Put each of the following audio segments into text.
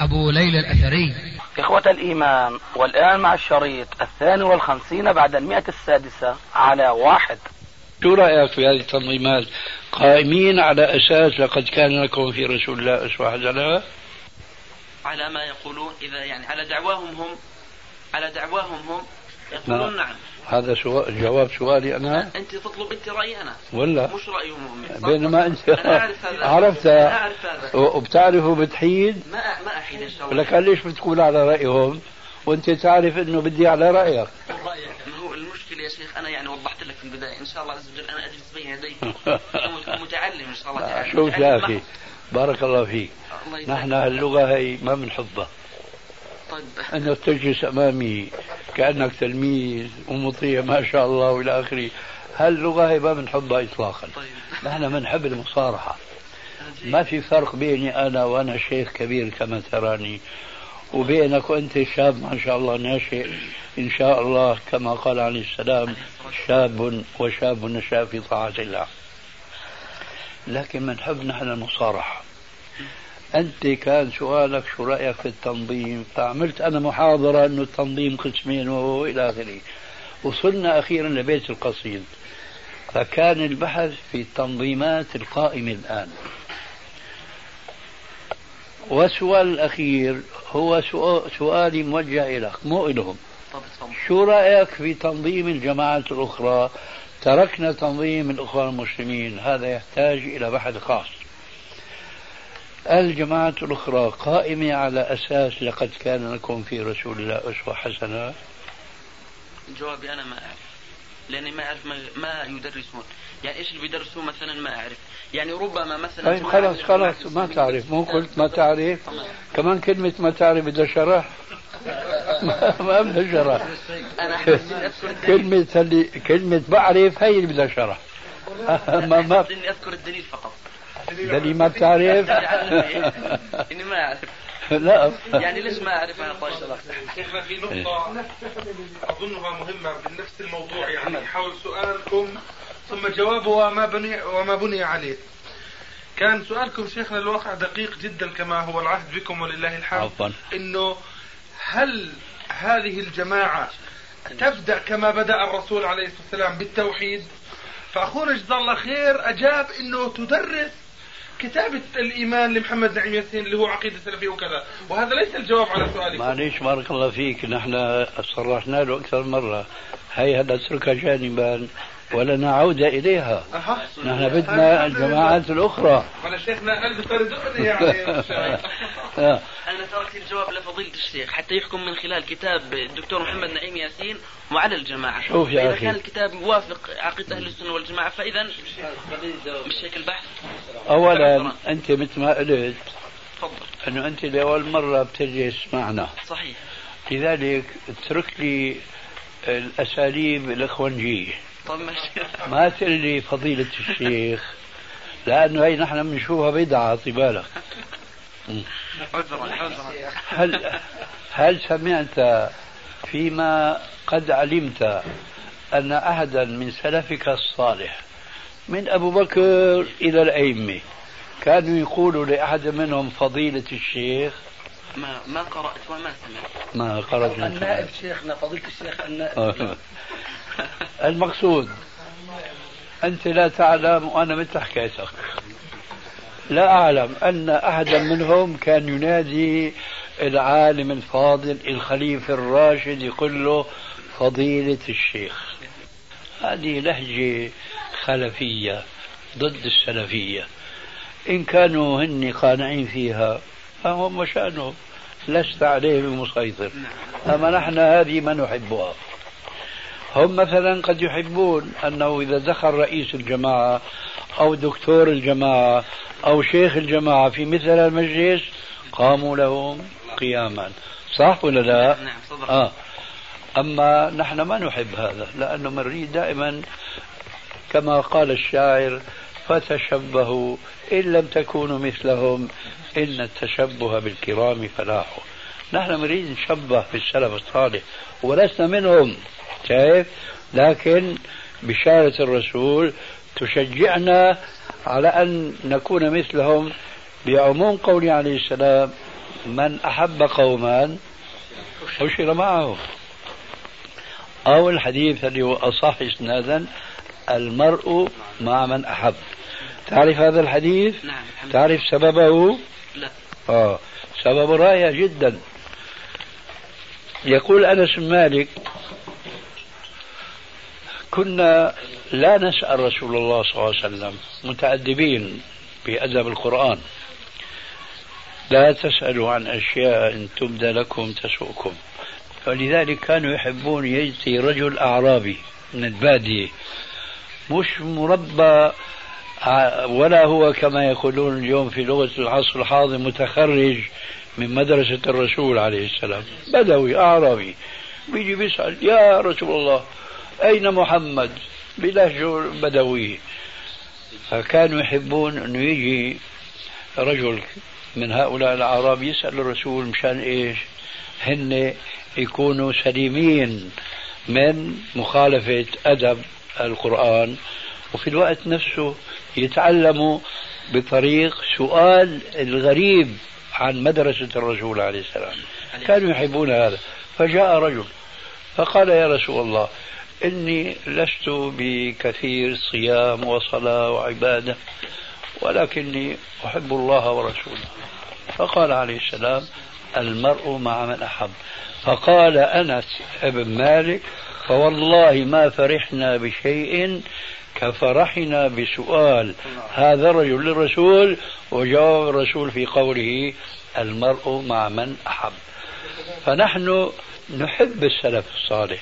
أبو ليلى الأثري. إخوة الإيمان والآن مع الشريط الثاني والخمسين بعد المئة السادسة على واحد. شو رأيك في هذه التنظيمات؟ قائمين على أساس لقد كان لكم في رسول الله أسوة حسنة على ما يقولون إذا يعني على دعواهم هم على دعواهم هم يقولون نعم, نعم. هذا سؤال جواب سؤالي أنا؟ أنت تطلب أنت رأيي أنا. ولا؟ مش هم. بينما انت أنا أعرف هذا. عرفت. أنا أعرف هذا. وبتعرفه بتحيد ما ما أحيد إن شاء الله. لك ليش بتقول على رأيهم؟ وأنت تعرف إنه بدي على رأيك. رأيك. هو المشكلة يا شيخ أنا يعني وضحت لك في البداية. إن شاء الله عز وجل أنا اجلس بين يديك متعلم إن شاء الله. تعالى شوف يا أخي بارك الله فيك. نحن اللغة هي ما بنحبها. طيب. انك تجلس أمامي كأنك تلميذ ومطيع ما شاء الله والى آخره. هاللغه هي ما بنحبها اطلاقا؟ طيب. نحن بنحب المصارحة. ما في فرق بيني أنا وأنا شيخ كبير كما تراني وبينك وأنت شاب ما شاء الله ناشئ إن شاء الله كما قال عليه السلام شاب وشاب نشأ في طاعة الله. لكن بنحب نحن المصارحة. أنت كان سؤالك شو رأيك في التنظيم؟ فعملت أنا محاضرة أنه التنظيم قسمين وإلى آخره. وصلنا أخيرا لبيت القصيد. فكان البحث في التنظيمات القائمة الآن. والسؤال الأخير هو سؤالي موجه لك مو إلهم. شو رأيك في تنظيم الجماعات الأخرى؟ تركنا تنظيم الأخوان المسلمين. هذا يحتاج إلى بحث خاص. الجماعة الأخرى قائمة على أساس لقد كان لكم في رسول الله أسوة حسنة. جوابي أنا ما أعرف. لأني ما أعرف ما يدرسون. يعني إيش اللي بيدرسوه مثلا ما أعرف. يعني ربما مثلا طيب خلاص خلاص ما تعرف. مو قلت ما تعرف. كمان كلمة ما تعرف بدها شرح. ما بدها شرح. كلمة اللي كلمة بعرف هي اللي بدها شرح. ما ما أذكر الدليل فقط. دليل ما بتعرف؟ إني ما أعرف. لا. يعني ليش ما أعرف أنا طيب شيخنا في نقطة أظنها مهمة بنفس الموضوع يعني حول سؤالكم ثم جوابه وما بني وما بني عليه. كان سؤالكم شيخنا الواقع دقيق جدا كما هو العهد بكم ولله الحمد. عفوا. إنه هل هذه الجماعة تبدأ كما بدأ الرسول عليه الصلاة والسلام بالتوحيد؟ فأخونا جزاه الله خير أجاب أنه تدرس كتابة الإيمان لمحمد نعيم ياسين اللي هو عقيدة سلفية وكذا. وهذا ليس الجواب على سؤالك. معليش بارك الله فيك. نحن صرحنا له أكثر مرة. هي نتركها جانبا ولنا عودة إليها. أه. نحن بدنا الجماعات الأخرى. أنا شيخنا قلبي طردقني يعني. أنا تركت الجواب لفضيلة الشيخ حتى يحكم من خلال كتاب الدكتور محمد نعيم ياسين وعلى الجماعة. شوف يا إذا أخي. كان الكتاب يوافق عقيدة أهل السنة والجماعة فإذا مش هيك البحث أولا أنت مثل ما قلت تفضل. أنه أنت لأول مرة بتجلس معنا. صحيح. لذلك اترك لي الأساليب الإخوانجية ما تقول لي فضيلة الشيخ لأنه هي نحن بنشوفها بدعة طبالك هل هل سمعت فيما قد علمت أن أحدا من سلفك الصالح من أبو بكر إلى الأئمة كانوا يقولوا لأحد منهم فضيلة الشيخ؟ ما ما قرأت وما سمعت. ما قرأت النائب شيخنا فضيلة الشيخ النائب. المقصود أنت لا تعلم وأنا مثل حكايتك. لا أعلم أن أحدا منهم كان ينادي العالم الفاضل الخليفة الراشد يقول له فضيلة الشيخ. هذه لهجة خلفية ضد السلفية. إن كانوا هن قانعين فيها فهم شأنهم. لست عليه بمسيطر. أما نحن هذه ما نحبها. هم مثلا قد يحبون أنه إذا دخل رئيس الجماعة أو دكتور الجماعة أو شيخ الجماعة في مثل المجلس قاموا لهم قياما صح ولا لا؟ نعم صدق آه. أما نحن ما نحب هذا لأنه نريد دائما كما قال الشاعر فتشبهوا إن لم تكونوا مثلهم إن التشبه بالكرام فلاح نحن نريد نشبه بالسلف الصالح ولسنا منهم. شايف؟ لكن بشارة الرسول تشجعنا على أن نكون مثلهم. بعموم قوله عليه السلام من أحب قوما حشر معهم. أو الحديث الذي هو أصح إسنادا المرء مع من أحب. تعرف هذا الحديث؟ نعم تعرف سببه؟ لا. آه سبب رائع جدا. يقول أنس مالك كنا لا نسأل رسول الله صلى الله عليه وسلم متأدبين بأدب القرآن. لا تسألوا عن أشياء إن تبدى لكم تسؤكم فلذلك كانوا يحبون يأتي رجل أعرابي من البادية. مش مربى ولا هو كما يقولون اليوم في لغة العصر الحاضر متخرج من مدرسة الرسول عليه السلام. بدوي أعرابي. بيجي بيسأل يا رسول الله أين محمد؟ بلهجة بدوية فكانوا يحبون أنه يجي رجل من هؤلاء الأعراب يسأل الرسول مشان إيش؟ هن يكونوا سليمين من مخالفة أدب القرآن. وفي الوقت نفسه يتعلموا بطريق سؤال الغريب. عن مدرسة الرسول عليه السلام. كانوا يحبون هذا. فجاء رجل فقال يا رسول الله إني لست بكثير صيام وصلاة وعبادة ولكني أحب الله ورسوله. فقال عليه السلام المرء مع من أحب. فقال أنس بن مالك فوالله ما فرحنا بشيء كفرحنا بسؤال. هذا الرجل للرسول وجواب الرسول في قوله المرء مع من أحب. فنحن نحب السلف الصالح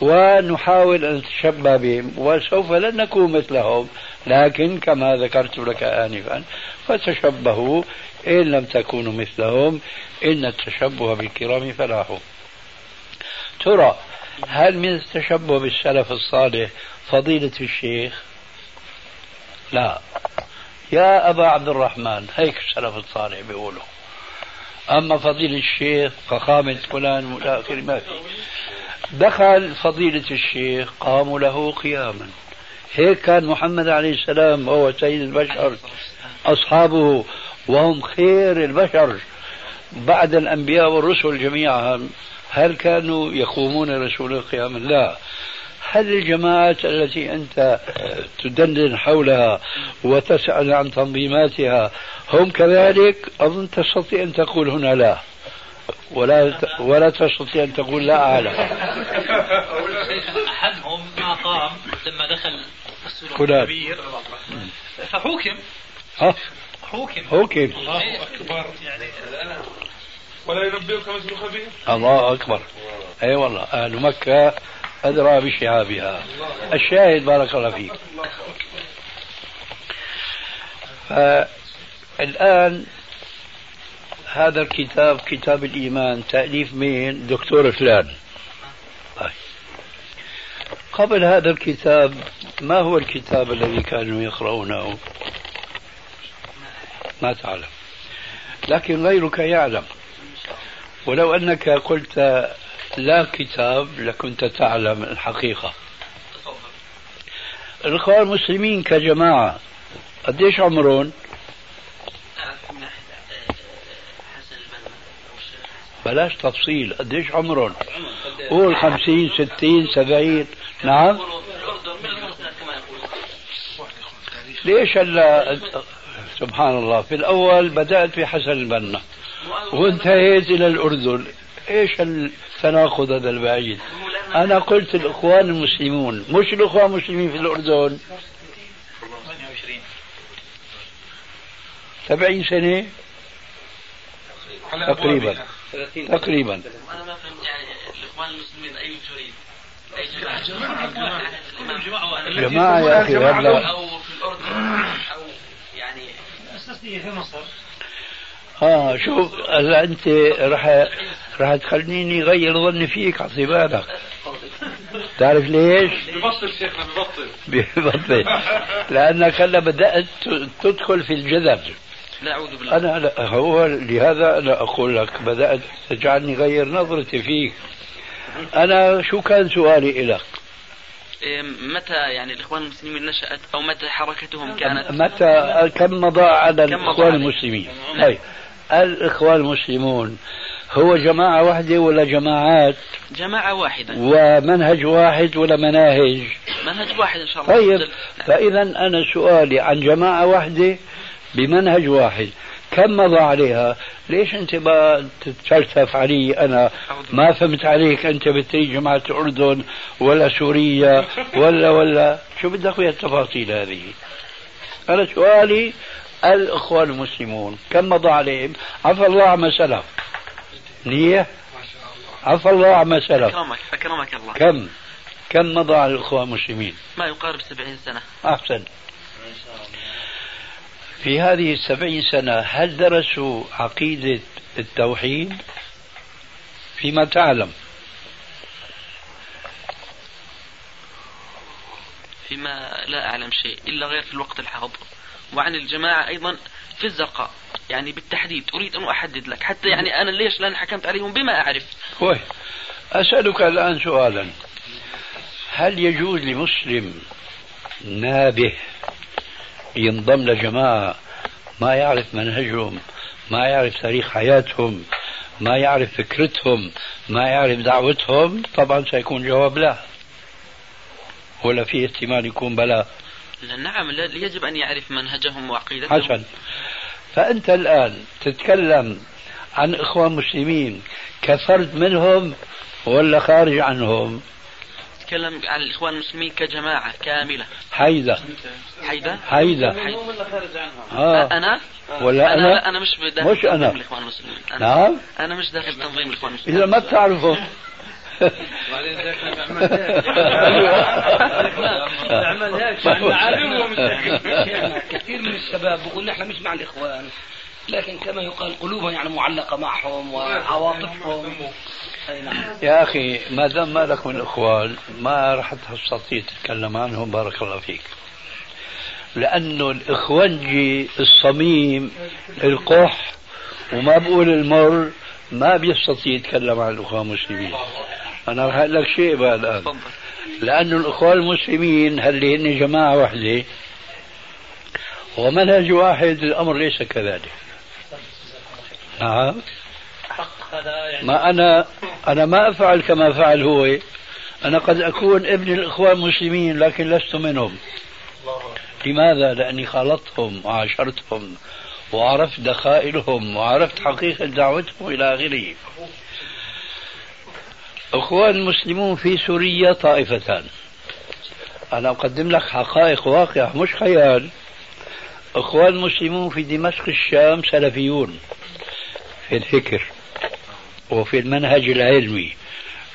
ونحاول أن نتشبه بهم وسوف لن نكون مثلهم لكن كما ذكرت لك آنفا فتشبهوا إن لم تكونوا مثلهم إن التشبه بالكرام فلاح ترى هل من التشبه بالسلف الصالح فضيلة الشيخ؟ لا. يا أبا عبد الرحمن هيك السلف الصالح بيقولوا. أما فضيلة الشيخ فخامة فلان وإلى آخره ما في. دخل فضيلة الشيخ قاموا له قياما. هيك كان محمد عليه السلام وهو سيد البشر أصحابه وهم خير البشر. بعد الأنبياء والرسل جميعا. هل كانوا يقومون رسول قياما لا. هل الجماعات التي أنت تدندن حولها وتسأل عن تنظيماتها هم كذلك؟ أظن تستطيع أن تقول هنا لا. ولا ولا تستطيع أن تقول لا أعلم. أحدهم ما قام لما دخل السلوك. الكبير؟ فحوكم. ها؟ حوكم. أوكي الله أكبر. يعني ولا ينبئك مثل خبير؟ الله أكبر. أي والله أهل مكة أدرى بشعابها. الشاهد بارك الله فيك. فالآن هذا الكتاب كتاب الإيمان تأليف مين؟ دكتور فلان. طيب. قبل هذا الكتاب ما هو الكتاب الذي كانوا يقرؤونه؟ ما تعلم. لكن غيرك يعلم. ولو أنك قلت لا كتاب لكنت تعلم الحقيقة. الإخوان المسلمين كجماعة قديش عمرهم؟ بلاش تفصيل قديش عمرهم؟ قول خمسين ستين سبعين. نعم. ليش هلا سبحان الله. في الأول بدأت في حسن البنا. وانتهيت إلى الأردن. إيش التناقض هذا البعيد؟ أنا قلت الإخوان المسلمون. مش الإخوان المسلمين في الأردن. 28 70 سنة؟ على تقريبا. تقريبا. وأنا ما فهمت يعني الإخوان المسلمين أي تريد جماعة يا أخي أو في الأردن أو يعني أساسية في مصر. آه شوف هلا أنت رح رح تخليني غير ظني فيك اعطي بالك تعرف ليش؟ ببطل شيخنا ببطل ببطل لأنك هلا بدأت تدخل في الجذب لا أعوذ بالله أنا لا هو لهذا أنا أقول لك بدأت تجعلني غير نظرتي فيك أنا شو كان سؤالي لك؟ إيه، متى يعني الإخوان المسلمين نشأت أو متى حركتهم كانت متى كم مضى على الإخوان؟ المسلمين؟ نعم. الاخوان المسلمون هو جماعة واحدة ولا جماعات جماعة واحدة ومنهج واحد ولا مناهج؟ منهج واحد إن شاء الله طيب نعم. فإذا أنا سؤالي عن جماعة واحدة بمنهج واحد كم مضى عليها؟ ليش أنت ما تتفلسف علي أنا ما فهمت عليك أنت بتريد جماعة الاردن ولا سوريا ولا ولا شو بدك ويا التفاصيل هذه؟ أنا سؤالي الإخوان المسلمون كم مضى عليهم؟ عفى الله عما سلف. نية؟ عفى الله عما سلف. اكرمك اكرمك الله. كم؟ كم مضى على الإخوان المسلمين؟ ما يقارب 70 سنة. أحسن. في هذه السبعين سنة هل درسوا عقيدة التوحيد؟ فيما تعلم. فيما لا أعلم شيء إلا غير في الوقت الحاضر. وعن الجماعة أيضا في الزرقاء. يعني بالتحديد أريد أن أحدد لك. حتى يعني أنا ليش لأن حكمت عليهم بما أعرف. كويس أسألك الآن سؤالا. هل يجوز لمسلم نابه ينضم لجماعة ما يعرف منهجهم ما يعرف تاريخ حياتهم ما يعرف فكرتهم ما يعرف دعوتهم؟ طبعا سيكون جواب لا. ولا في احتمال يكون بلا لا، نعم لا- يجب أن يعرف منهجهم وعقيدتهم. حسن. فأنت الآن تتكلم عن إخوان مسلمين كفرد منهم ولا خارج عنهم؟ تكلم عن الإخوان المسلمين كجماعة كاملة. حيدة. حيدا حيدة. آه. أنا؟ ولا أنا أنا؟ لا أنا مش داخل مش أنا. تنظيم الإخوان المسلمين. أنا نعم. أنا مش داخل تنظيم الإخوان المسلمين. إذا ما شيخنا كثير من الشباب بيقول نحن مش مع الإخوان لكن كما يقال قلوبهم يعني معلقة معهم وعواطفهم. نعم. يا أخي ما دام ما لك من إخوان ما راح تستطيع تتكلم عنهم بارك الله فيك. لأنه الإخوانجي الصميم القح وما بقول المر ما بيستطيع يتكلم عن الإخوان المسلمين. أنا راح أقول لك شيء بقى الآن. لأنه الإخوان المسلمين هل هن جماعة واحدة ومنهج واحد الأمر ليس كذلك. نعم. ما أنا أنا ما أفعل كما فعل هو. أنا قد أكون ابن الإخوان المسلمين لكن لست منهم. لماذا؟ لأني خالطتهم وعاشرتهم وعرفت دخائلهم وعرفت حقيقة دعوتهم إلى آخره. إخوان المسلمون في سوريا طائفتان. أنا أقدم لك حقائق واقعة مش خيال. إخوان المسلمون في دمشق الشام سلفيون في الفكر وفي المنهج العلمي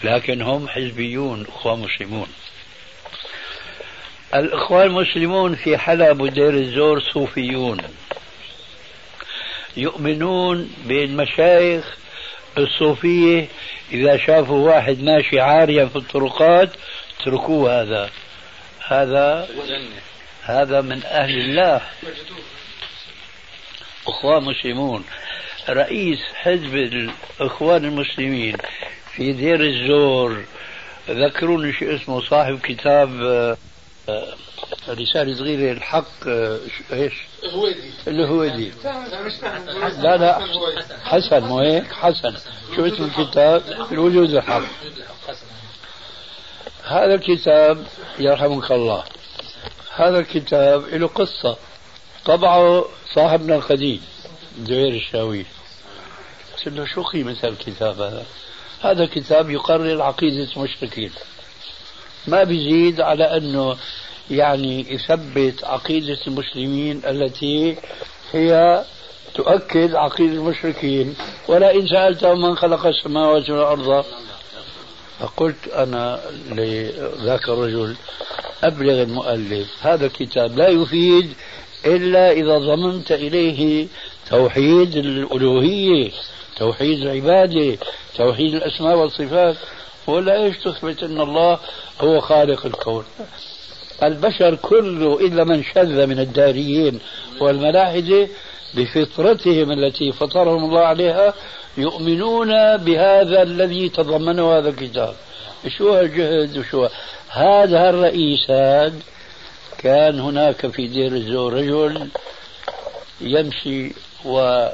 لكن هم حزبيون إخوان مسلمون. الإخوان المسلمون في حلب ودير الزور صوفيون يؤمنون بالمشايخ الصوفية إذا شافوا واحد ماشي عاريا في الطرقات اتركوه هذا. هذا هذا من أهل الله. أخوان مسلمون رئيس حزب الإخوان المسلمين في دير الزور ذكروني شو اسمه صاحب كتاب رسالة صغيرة الحق آه، إيش؟ هويدي الهويدي لا لا حسن مو هيك؟ حسن. شو اسم الكتاب؟ الوجود الحق. هذا الكتاب يرحمك الله. هذا الكتاب له قصة. طبعه صاحبنا القديم زهير الشاوي. قلت له شو قيمة الكتاب هذا؟ هذا كتاب يقرر عقيدة المشركين ما بيزيد على أنه يعني يثبت عقيدة المسلمين التي هي تؤكد عقيدة المشركين. ولئن سألتهم من خلق السماوات والأرض فقلت أنا لذاك الرجل أبلغ المؤلف هذا الكتاب لا يفيد إلا إذا ضمنت إليه توحيد الألوهية توحيد العبادة توحيد الأسماء والصفات. ولا إيش تثبت أن الله هو خالق الكون. البشر كله إلا من شذ من الداريين والملاحدة بفطرتهم التي فطرهم الله عليها يؤمنون بهذا الذي تضمنه هذا الكتاب. شو هالجهد وشو هذا؟ الرئيس هذا كان هناك في دير الزور رجل يمشي و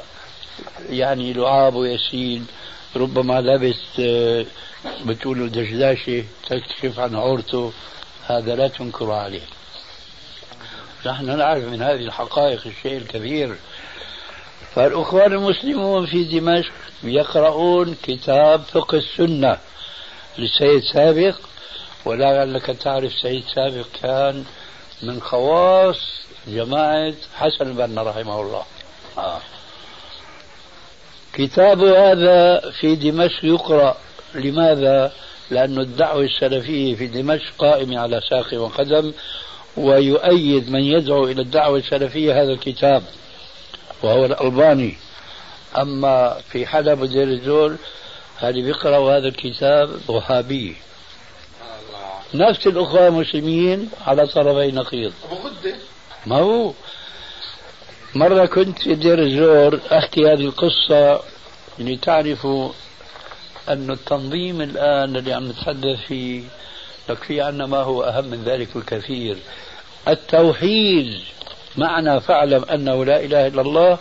يعني لعاب ويسيل ربما لبس آه، بتقولوا دشداشة تكشف عن عورته هذا لا تنكر عليه. نحن نعرف من هذه الحقائق الشيء الكبير. فالأخوان المسلمون في دمشق يقرؤون كتاب فقه السنة للسيد سابق ولعلك تعرف سيد سابق كان من خواص جماعة حسن البنا رحمه الله. آه. كتاب هذا في دمشق يقرأ. لماذا؟ لأن الدعوة السلفية في دمشق قائمة على ساق وقدم ويؤيد من يدعو إلى الدعوة السلفية هذا الكتاب وهو الألباني. أما في حلب ودير الزور هذه بيقرأوا هذا الكتاب وهابي. نفس الأخوة المسلمين على طرفي نقيض. ما هو؟ مرة كنت في دير الزور أحكي هذه القصة لتعرفوا أن التنظيم الآن اللي عم نتحدث فيه يكفي عنا ما هو أهم من ذلك الكثير. التوحيد معنى فاعلم أنه لا إله إلا الله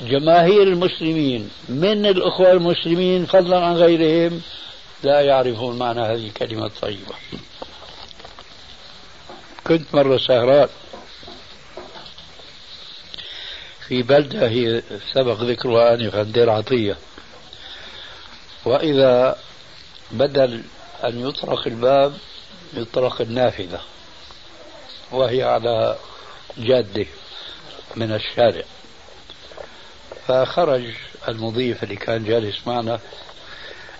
جماهير المسلمين من الأخوة المسلمين فضلا عن غيرهم لا يعرفون معنى هذه الكلمة الطيبة. كنت مرة سهران في بلدة هي سبق ذكرها آنفا دير عطية. وإذا بدل أن يطرق الباب يطرق النافذة وهي على جادة من الشارع. فخرج المضيف اللي كان جالس معنا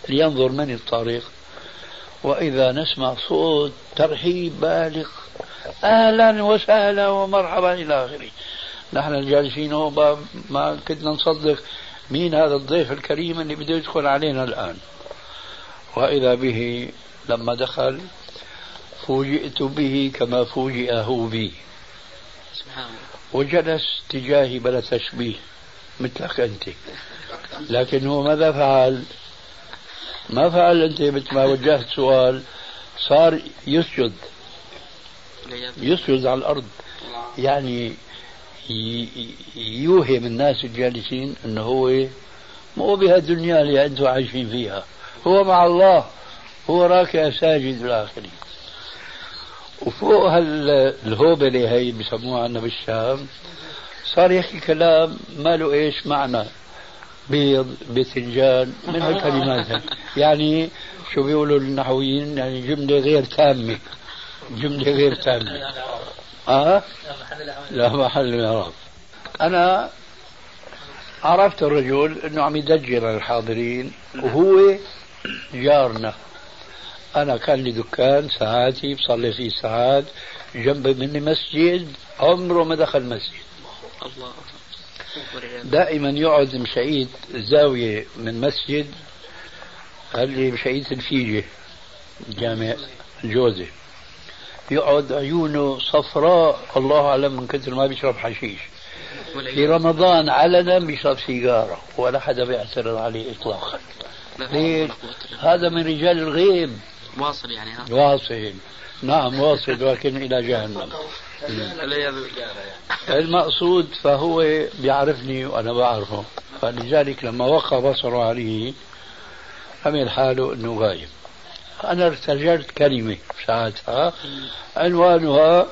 لينظر من الطريق. وإذا نسمع صوت ترحيب بالغ أهلا وسهلا ومرحبا إلى آخره. نحن الجالسين ما كنا نصدق. مين هذا الضيف الكريم اللي بده يدخل علينا الآن؟ وإذا به لما دخل فوجئت به كما فوجئ هو بي وجلس تجاهي بلا تشبيه مثلك أنت. لكن هو ماذا فعل؟ ما فعل أنت مثل ما وجهت سؤال؟ صار يسجد. يسجد على الأرض. يعني يوهم الناس الجالسين إنه هو مو بهالدنيا اللي أنتم عايشين فيها. هو مع الله هو راكع ساجد بالاخرين وفوق هالهوبلة هي بسموها عندنا بالشام صار يحكي كلام ما له إيش معنى. بيض باذنجان من هالكلمات يعني شو بيقولوا النحويين؟ يعني جملة غير تامة. جملة غير تامة. آه؟ لا محل الأعراب. أنا عرفت الرجل إنه عم يدجل على الحاضرين وهو جارنا. أنا كان لي دكان ساعاتي بصلي فيه ساعات جنب مني مسجد عمره ما دخل مسجد. الله. دائما يقعد مشعيد زاوية من مسجد قال لي مشعيد الفيجة جامع الجوزة. يقعد عيونه صفراء الله أعلم من كثر ما بيشرب حشيش. في رمضان علنا بيشرب سيجارة ولا حدا بيعترض عليه إطلاقا. ليش؟ هذا من رجال الغيب واصل يعني ها؟ واصل. نعم واصل لكن إلى جهنم. المقصود فهو بيعرفني وأنا بعرفه. فلذلك لما وقع بصره عليه عمل حاله أنه غايب. أنا ارتجلت كلمة ساعتها عنوانها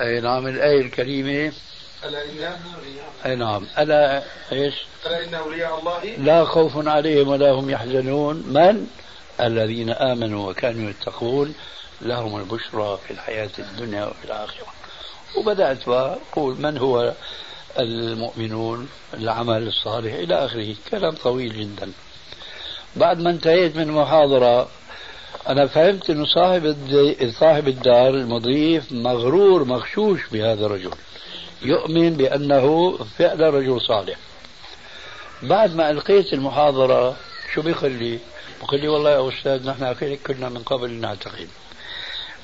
أي نعم الآية الكريمة. ألا إن أي نعم. ألا إيش؟ ألا إن أولياء الله؟ لا خوف عليهم ولا هم يحزنون. من؟ الذين آمنوا وكانوا يتقون. لهم البشرى في الحياة الدنيا وفي الآخرة. وبدأت أقول من هو المؤمنون العمل الصالح إلى آخره. كلام طويل جدا. بعد ما انتهيت من المحاضرة أنا فهمت أنه صاحب صاحب الدار المضيف مغرور مغشوش بهذا الرجل. يؤمن بأنه فعلا رجل صالح. بعد ما ألقيت المحاضرة شو بيقول لي؟ بقول لي والله يا أستاذ نحن كنا من قبل نعتقد.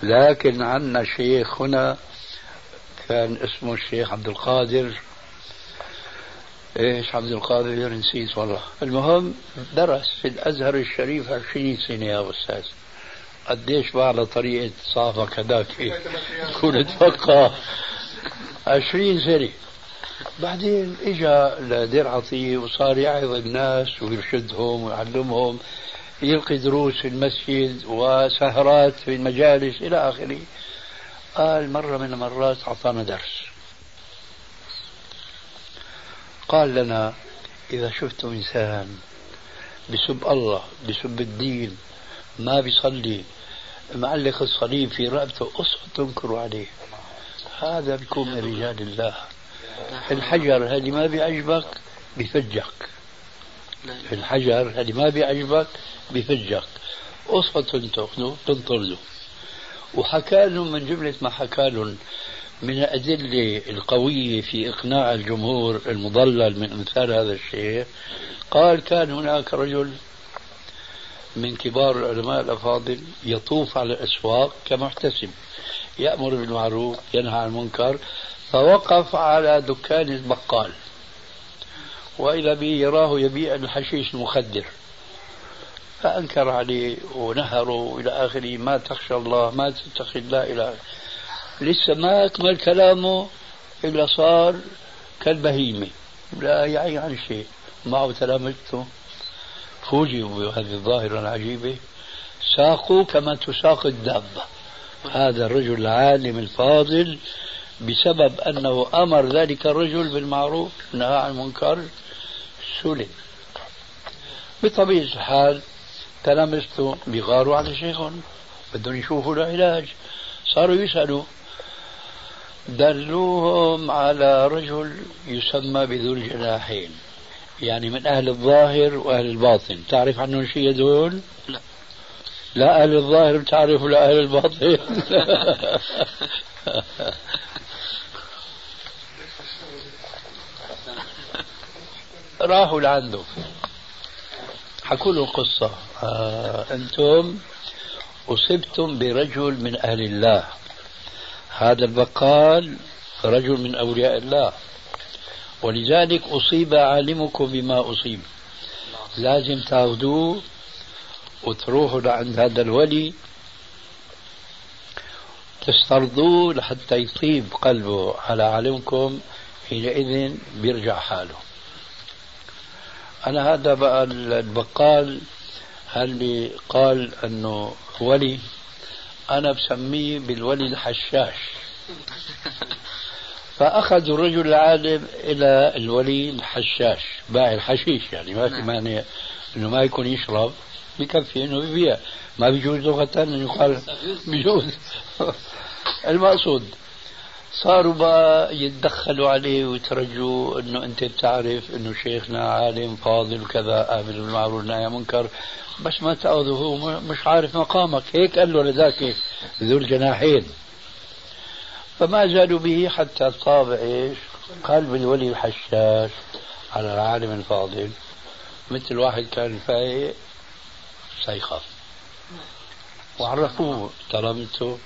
لكن عندنا شيخ هنا كان اسمه الشيخ عبد القادر إيش عبد القادر نسيت والله. المهم درس في الأزهر الشريف 20 سنة يا أستاذ. قديش بقى على طريقة صافك هذاك تكون تفقه 20 سنة. بعدين اجى لدير عطية وصار يعظ الناس ويرشدهم ويعلمهم. يلقي دروس في المسجد وسهرات في المجالس إلى آخره. قال مرة من المرات أعطانا درس. قال لنا إذا شفتم إنسان بسب الله بسب الدين ما بيصلي معلق الصليب في رقبته اصحوا تنكروا عليه. هذا بيكون من رجال الله. الحجر هذه ما بيعجبك بفجك الحجر هذه ما بيعجبك بفجك اصحوا تنطرده. وحكى لهم من جملة ما حكى لهم. من الأدلة القوية في إقناع الجمهور المضلل من أمثال هذا الشيء قال كان هناك رجل من كبار العلماء الأفاضل يطوف على الأسواق كمحتسب يأمر بالمعروف ينهى عن المنكر فوقف على دكان البقال وإذا به يراه يبيع الحشيش المخدر فأنكر عليه ونهره إلى آخره ما تخشى الله ما تتخذ الله إلى آخره لسه ما أكمل كلامه إلا صار كالبهيمة. لا يعي عن شيء. معه تلامذته. فوجئوا بهذه الظاهرة العجيبة. ساقوا كما تساق الدابة. هذا الرجل العالم الفاضل بسبب أنه أمر ذلك الرجل بالمعروف نهى عن المنكر سلم. بطبيعة الحال تلامذته بيغاروا على شيخهم. بدهم يشوفوا له علاج. صاروا يسألوا دلوهم على رجل يسمى بذو الجناحين يعني من أهل الظاهر وأهل الباطن. تعرف عنهم شيء هذول؟ لا. لا أهل الظاهر بتعرف ولا أهل الباطن. راحوا لعنده. حكوا له القصة آه أنتم أصبتم برجل من أهل الله. هذا البقال رجل من أولياء الله. ولذلك أصيب عالمكم بما أصيب. لازم تاخذوه وتروحوا لعند هذا الولي. تسترضوه لحتى يطيب قلبه على عالمكم حينئذ بيرجع حاله. أنا هذا بقى البقال. اللي قال أنه ولي؟ أنا بسميه بالولي الحشاش. فأخذ الرجل العالم إلى الولي الحشاش باع الحشيش يعني ما في نعم. مانع إنه ما يكون يشرب بكفي إنه بيبيع ما بيجوز لغة أنه يقال بيجوز المقصود صاروا بقى يتدخلوا عليه ويترجوا إنه أنت بتعرف إنه شيخنا عالم فاضل وكذا أمر بالمعروف والنهي عن المنكر. بس ما تأخذه هو مش عارف مقامك. هيك قال له لذاك ذو الجناحين. فما زالوا به حتى طاب إيش؟ قلب الولي الحشاش على العالم الفاضل. مثل واحد كان فايق سيخاف. وعرفوه ترمته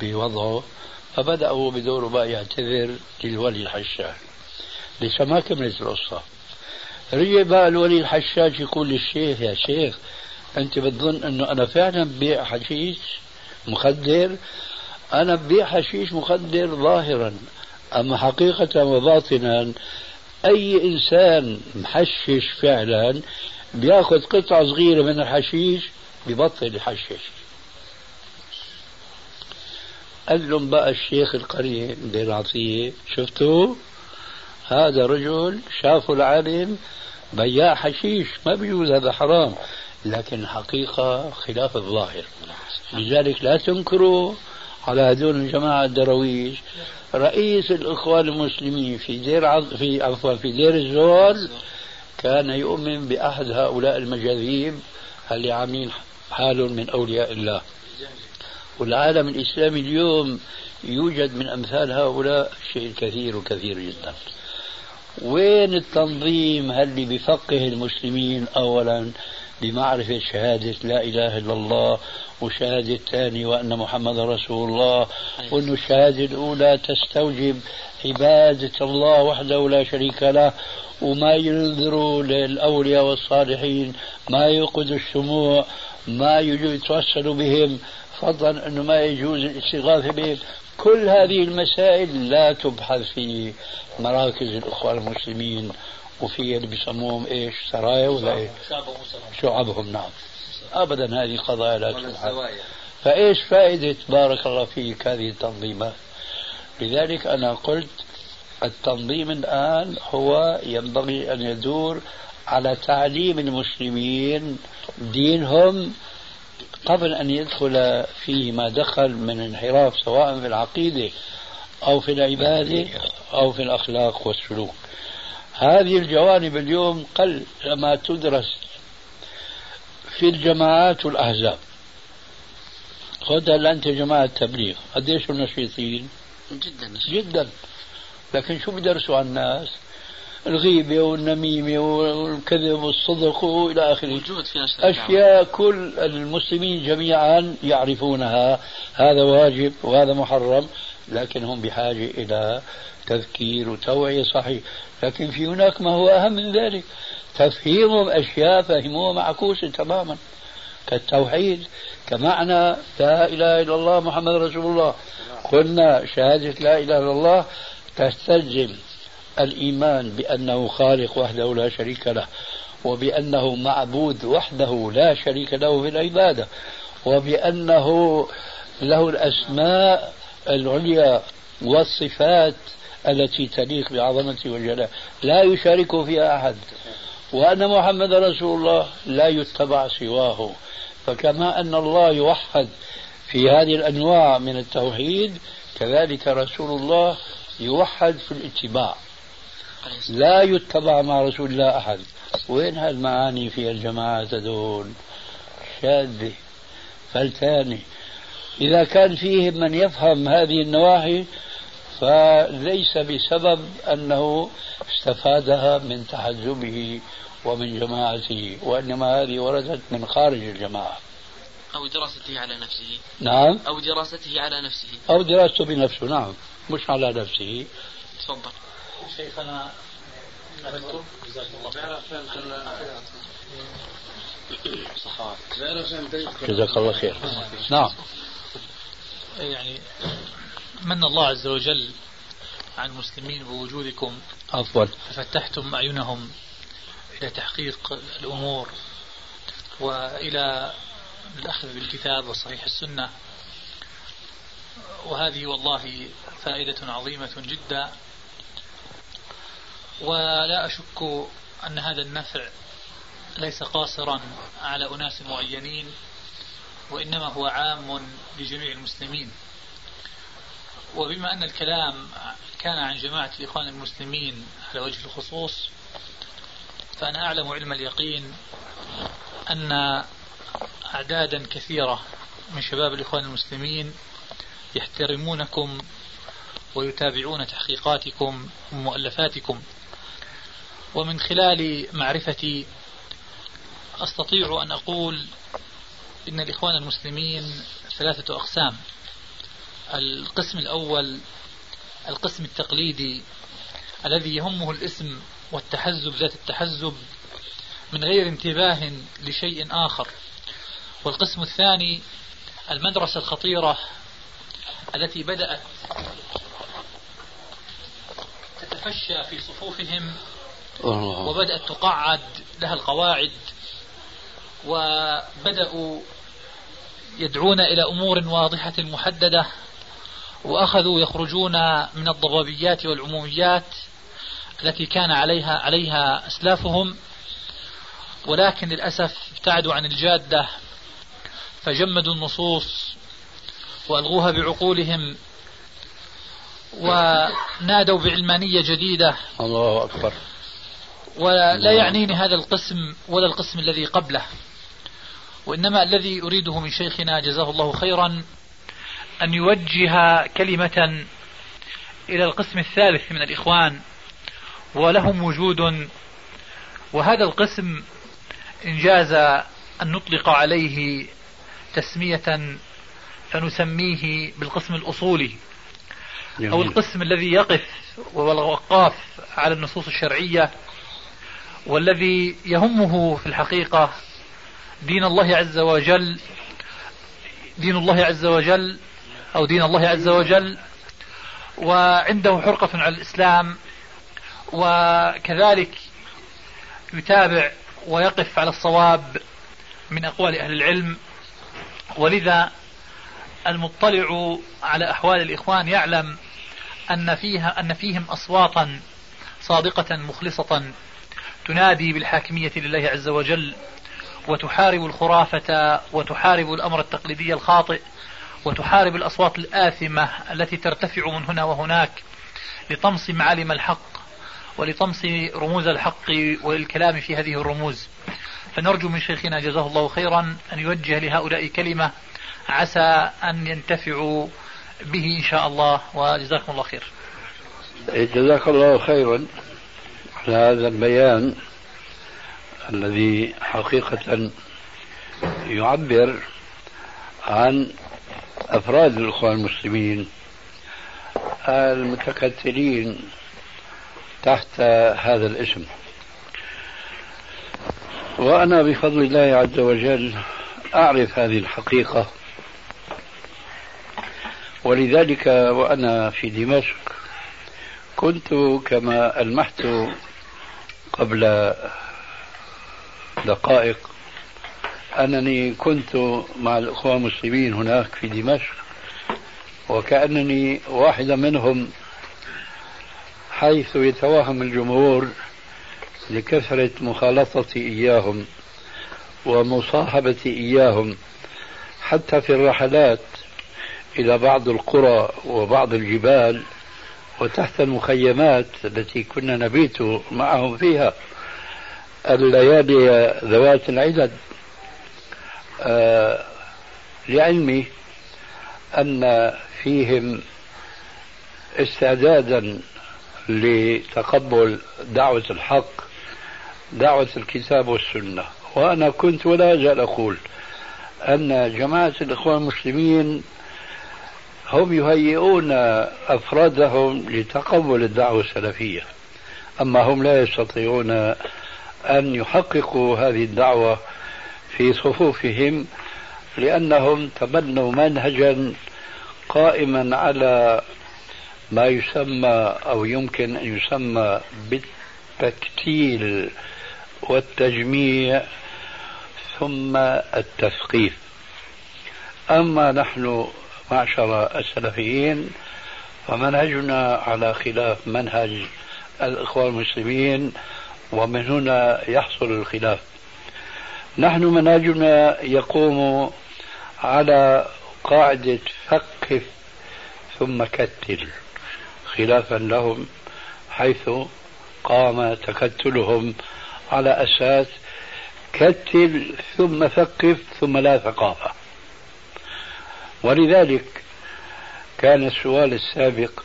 بوضعه. فبدأوا بدوره بقى يعتذر للولي الحشاش لسه ما كملت القصة رجع بقى الولي الحشاش يقول للشيخ يا شيخ أنت بتظن أنه أنا فعلا ببيع حشيش مخدر؟ أنا ببيع حشيش مخدر ظاهرا أما حقيقة وباطنا أي إنسان محشش فعلا بيأخذ قطعة صغيرة من الحشيش ببطل يحشش قال لهم بقى الشيخ القريب دير عطية شفتوا؟ هذا رجل شافوا العالم بياع حشيش. ما بيجوز هذا حرام. لكن الحقيقة خلاف الظاهر. لذلك لا تنكروا على هذول الجماعة الدرويش. رئيس الإخوان المسلمين في دير عض... في عفوا في دير الزور كان يؤمن بأحد هؤلاء المجاذيب اللي عاملين حال من أولياء الله. والعالم الإسلامي اليوم يوجد من أمثال هؤلاء شيء كثير وكثير جدا. وين التنظيم اللي بفقه المسلمين أولا بمعرفة شهادة لا إله إلا الله وشهادة الثاني وأن محمد رسول الله وأن الشهادة الأولى تستوجب عبادة الله وحده لا شريك له وما ينذروا للأولياء والصالحين ما يوقد الشموع ما يجوز يتوسل بهم فضلا أنه ما يجوز الاستغاثة بهم. كل هذه المسائل لا تبحث في مراكز الأخوة المسلمين وفي اللي بيسموهم إيش؟ سرايا ولا إيش؟ شعبهم نعم. ابدا هذه قضايا لا تبحث. فإيش فائدة بارك الله فيك هذه التنظيمات؟ لذلك أنا قلت التنظيم الآن هو ينبغي أن يدور على تعليم المسلمين دينهم قبل أن يدخل فيه ما دخل من انحراف سواء في العقيدة أو في العبادة أو في الأخلاق والسلوك. هذه الجوانب اليوم قل ما تدرس في الجماعات والأحزاب. خذ هلا أنت جماعة تبليغ قديش النشيطين؟ جدا جدا. لكن شو بدرسوا على الناس؟ الغيبة والنميمة والكذب والصدق وإلى آخره. موجود في نشر أشياء كل المسلمين جميعا يعرفونها. هذا واجب وهذا محرم لكن هم بحاجة إلى تذكير وتوعية صحيح. لكن في هناك ما هو أهم من ذلك. تفهيمهم أشياء فهموها معكوسة تماما. كالتوحيد كمعنى لا إله إلا الله محمد رسول الله. قلنا شهادة لا إله إلا الله تستلزم الإيمان بأنه خالق وحده لا شريك له وبأنه معبود وحده لا شريك له في العبادة وبأنه له الأسماء العليا والصفات التي تليق بعظمته وجلاله. لا يشاركه فيها أحد. وأن محمد رسول الله لا يتبع سواه. فكما أن الله يوحد في هذه الأنواع من التوحيد كذلك رسول الله يوحد في الاتباع. لا يتبع مع رسول الله أحد. وين هالمعاني في الجماعات هذول؟ شاذة. فلتانة إذا كان فيهم من يفهم هذه النواحي فليس بسبب أنه استفادها من تحزبه ومن جماعته وإنما هذه وردت من خارج الجماعة. أو دراسته على نفسه. نعم. أو دراسته على نفسه. أو دراسته بنفسه نعم. مش على نفسه. تفضل. شيخنا جزاكم الله جزاك الله خير. نعم. يعني من الله عز وجل عن المسلمين بوجودكم؟ عفوا ففتحتم أعينهم إلى تحقيق الأمور وإلى الأخذ بالكتاب وصحيح السنة. وهذه والله فائدة عظيمة جدا. ولا أشك أن هذا النفع ليس قاصرا على أناس معينين وإنما هو عام لجميع المسلمين. وبما أن الكلام كان عن جماعة الإخوان المسلمين على وجه الخصوص فأنا أعلم علم اليقين أن أعدادا كثيرة من شباب الإخوان المسلمين يحترمونكم ويتابعون تحقيقاتكم ومؤلفاتكم. ومن خلال معرفتي أستطيع أن أقول إن الإخوان المسلمين ثلاثة أقسام. القسم الأول القسم التقليدي الذي يهمه الاسم والتحزب ذات التحزب من غير انتباه لشيء آخر. والقسم الثاني المدرسة الخطيرة التي بدأت تتفشى في صفوفهم وبدأت تقعد لها القواعد وبدأوا يدعون إلى أمور واضحة محددة وأخذوا يخرجون من الضبابيات والعموميات التي كان عليها عليها أسلافهم ولكن للأسف ابتعدوا عن الجادة فجمدوا النصوص وألغوها بعقولهم ونادوا بعلمانية جديدة. الله أكبر. ولا يعنيني هذا القسم ولا القسم الذي قبله. وإنما الذي أريده من شيخنا جزاه الله خيرا أن يوجه كلمة إلى القسم الثالث من الإخوان ولهم وجود. وهذا القسم إنجاز أن نطلق عليه تسمية فنسميه بالقسم الأصولي أو القسم الذي يقف والوقاف على النصوص الشرعية. والذي يهمه في الحقيقة دين الله عز وجل دين الله عز وجل أو دين الله عز وجل وعنده حرقة على الإسلام وكذلك يتابع ويقف على الصواب من أقوال أهل العلم. ولذا المطلع على أحوال الإخوان يعلم أن فيها أن فيهم أصواتا صادقة مخلصة تنادي بالحاكمية لله عز وجل وتحارب الخرافة وتحارب الأمر التقليدي الخاطئ وتحارب الأصوات الآثمة التي ترتفع من هنا وهناك لطمس معالم الحق ولطمس رموز الحق والكلام في هذه الرموز. فنرجو من شيخنا جزاه الله خيرا أن يوجه لهؤلاء كلمة. عسى أن ينتفعوا به إن شاء الله. وجزاكم الله خير. جزاك الله خيرا. على هذا البيان الذي حقيقة يعبر عن أفراد الإخوان المسلمين المتكتلين تحت هذا الاسم. وأنا بفضل الله عز وجل أعرف هذه الحقيقة. ولذلك وأنا في دمشق كنت كما ألمحت قبل دقائق أنني كنت مع الأخوة المسلمين هناك في دمشق وكأنني واحدا منهم حيث يتوهم الجمهور لكثرة مخالطتي إياهم ومصاحبتي إياهم حتى في الرحلات إلى بعض القرى وبعض الجبال وتحت المخيمات التي كنا نبيت معهم فيها الليالي ذوات العدد. آه لعلمي أن فيهم استعدادا لتقبل دعوة الحق دعوة الكتاب والسنة. وأنا كنت ولا أزال أقول أن جماعة الإخوان المسلمين هم يهيئون أفرادهم لتقبل الدعوة السلفية. أما هم لا يستطيعون أن يحققوا هذه الدعوة في صفوفهم لأنهم تبنوا منهجا قائما على ما يسمى أو يمكن أن يسمى بالتكتيل والتجميع ثم التثقيف. أما نحن معشر السلفيين فمنهجنا على خلاف منهج الإخوان المسلمين ومن هنا يحصل الخلاف. نحن منهجنا يقوم على قاعدة فقف ثم كتل خلافا لهم حيث قام تكتلهم على أساس كتل ثم ثقف ثم لا ثقافة. ولذلك كان السؤال السابق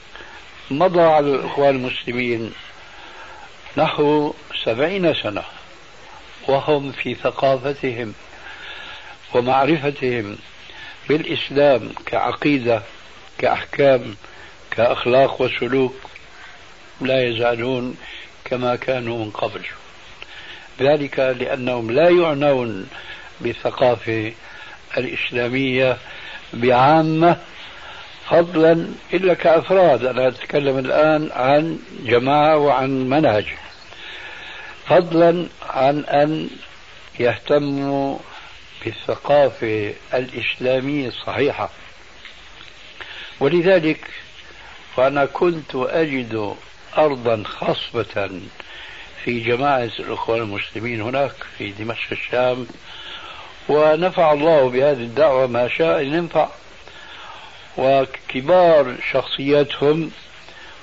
مضى على الإخوان المسلمين نحو سبعين سنة وهم في ثقافتهم ومعرفتهم بالإسلام كعقيدة كأحكام كأخلاق وسلوك لا يزالون كما كانوا من قبل. ذلك لأنهم لا يعنون بالثقافة الإسلامية بعامة فضلا إلا كأفراد. أنا أتكلم الآن عن جماعة وعن منهج. فضلا عن أن يهتموا بالثقافة الإسلامية الصحيحة. ولذلك فأنا كنت أجد أرضا خصبة في جماعة الإخوان المسلمين هناك في دمشق الشام ونفع الله بهذه الدعوة ما شاء أن ينفع. وكبار شخصياتهم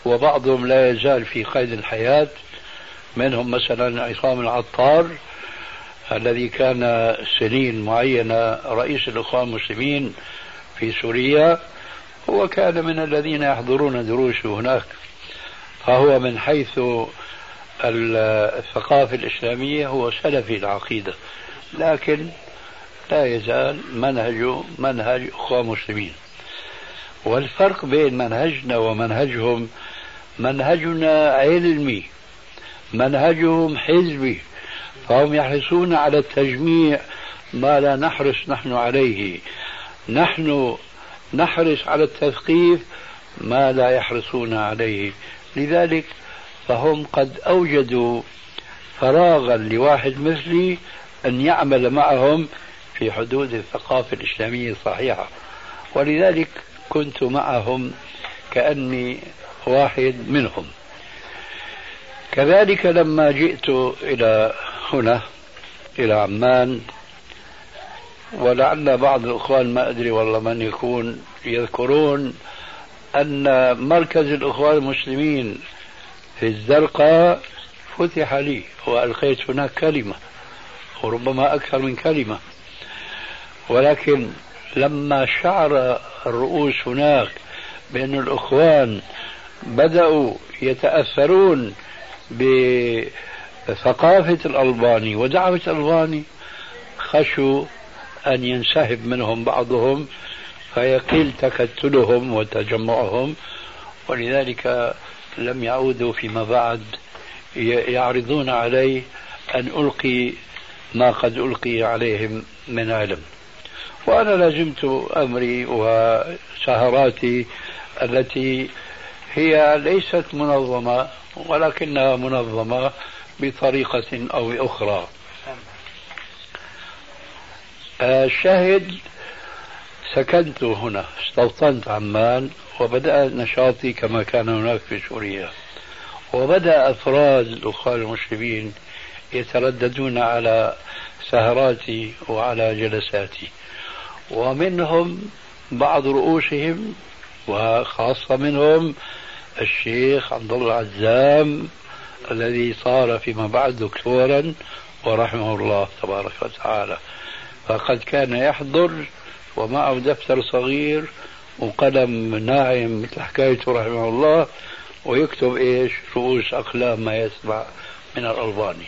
وبعضهم لا يزال في قيد الحياة منهم مثلا عصام العطار الذي كان سنين معينة رئيس الإخوان المسلمين في سوريا هو كان من الذين يحضرون دروس هناك. فهو من حيث الثقافة الإسلامية هو سلفي العقيدة. لكن لا يزال منهجه منهج أخوة مسلمين. والفرق بين منهجنا ومنهجهم منهجنا علمي منهجهم حزبي فهم يحرصون على التجميع ما لا نحرص نحن عليه. نحن نحرص على التثقيف ما لا يحرصون عليه. لذلك فهم قد أوجدوا فراغا لواحد مثلي أن يعمل معهم في حدود الثقافة الإسلامية الصحيحة. ولذلك كنت معهم كأني واحد منهم. كذلك لما جئت إلى هنا إلى عمان ولعل بعض الإخوان ما أدري والله من يكون يذكرون أن مركز الإخوان المسلمين في الزرقاء فتح لي وألقيت هناك كلمة وربما أكثر من كلمة. ولكن لما شعر الرؤوس هناك بأن الإخوان بدأوا يتأثرون بثقافة الألباني ودعوة الألباني خشوا أن ينسحب منهم بعضهم فيقل تكتلهم وتجمعهم ولذلك لم يعودوا فيما بعد يعرضون علي أن ألقي ما قد ألقي عليهم من علم. وأنا لازمت أمري وسهراتي التي هي ليست منظمة ولكنها منظمة بطريقة أو أخرى الشاهد سكنت هنا استوطنت عمان وبدأ نشاطي كما كان هناك في سوريا. وبدأ أفراد الأخوان المسلمين يترددون على سهراتي وعلى جلساتي. ومنهم بعض رؤوسهم وخاصة منهم الشيخ عبد الله عزام الذي صار فيما بعد دكتورا ورحمه الله تبارك وتعالى. فقد كان يحضر ومعه دفتر صغير وقلم ناعم مثل حكايته رحمه الله ويكتب إيش؟ رؤوس أقلام ما يسمع من الألباني.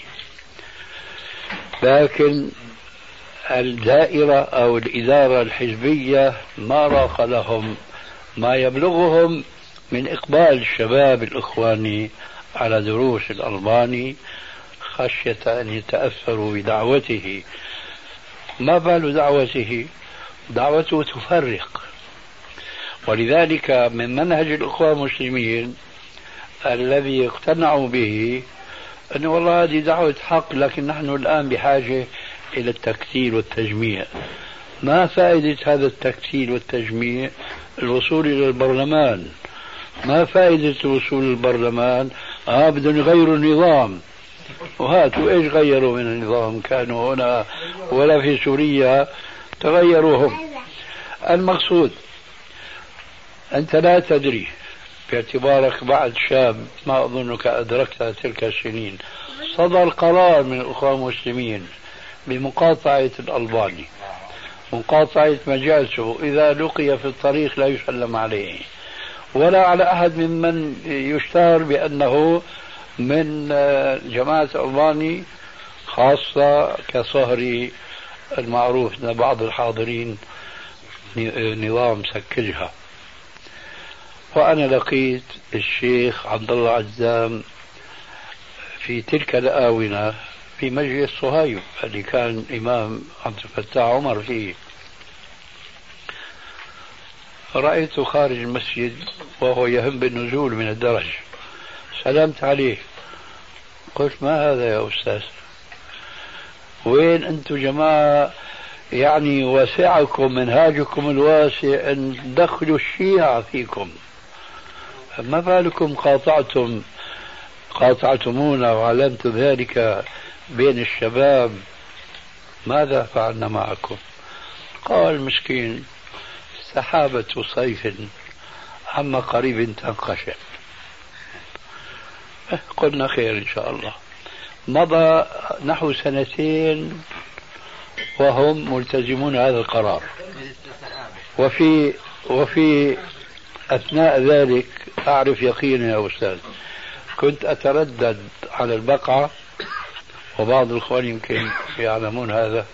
لكن الدائرة أو الإدارة الحزبية ما راق لهم ما يبلغهم من إقبال الشباب الإخواني على دروس الألباني خشية أن يتأثروا بدعوته. ما بال دعوته؟ دعوته تفرق. ولذلك من منهج الأخوة المسلمين الذي اقتنعوا به أنه والله هذه دعوة حق لكن نحن الآن بحاجة إلى التكتيل والتجميع. ما فائدة هذا التكتيل والتجميع؟ الوصول إلى البرلمان. ما فائدة الوصول للبرلمان آه بدهم يغيروا النظام. وهاتوا إيش غيروا من النظام؟ كانوا هنا ولا في سوريا. تغيروا هم المقصود أنت لا تدري. باعتبارك بعد شاب ما أظنك أدركت تلك السنين. صدر قرار من الأخوان المسلمين. بمقاطعة الألباني. مقاطعة مجالسه. إذا لقي في الطريق لا يسلم عليه. ولا على أحد ممن يشتهر بأنه من جماعة الألباني خاصة كصهري المعروف أن بعض الحاضرين نظام سكجها. وأنا لقيت الشيخ عبد الله عزام في تلك الآونة في مجلس صهيب اللي كان إمام عبد الفتاح عمر فيه. رأيته خارج المسجد وهو يهم بالنزول من الدرج. سلمت عليه. قلت ما هذا يا أستاذ؟ وين أنتم جماعة؟ يعني وسعكم منهاجكم الواسع أن تدخلوا الشيعة فيكم. ما بالكم قاطعتم قاطعتمونا وعلمت ذلك. بين الشباب ماذا فعلنا معكم؟ قال مسكين سحابة صيف عما قريب تنقشع. قلنا خير إن شاء الله. مضى نحو سنتين وهم ملتزمون هذا القرار. وفي وفي أثناء ذلك أعرف يقينا يا أستاذ كنت أتردد على البقعة وبعض الإخوان يمكن يعلمون هذا.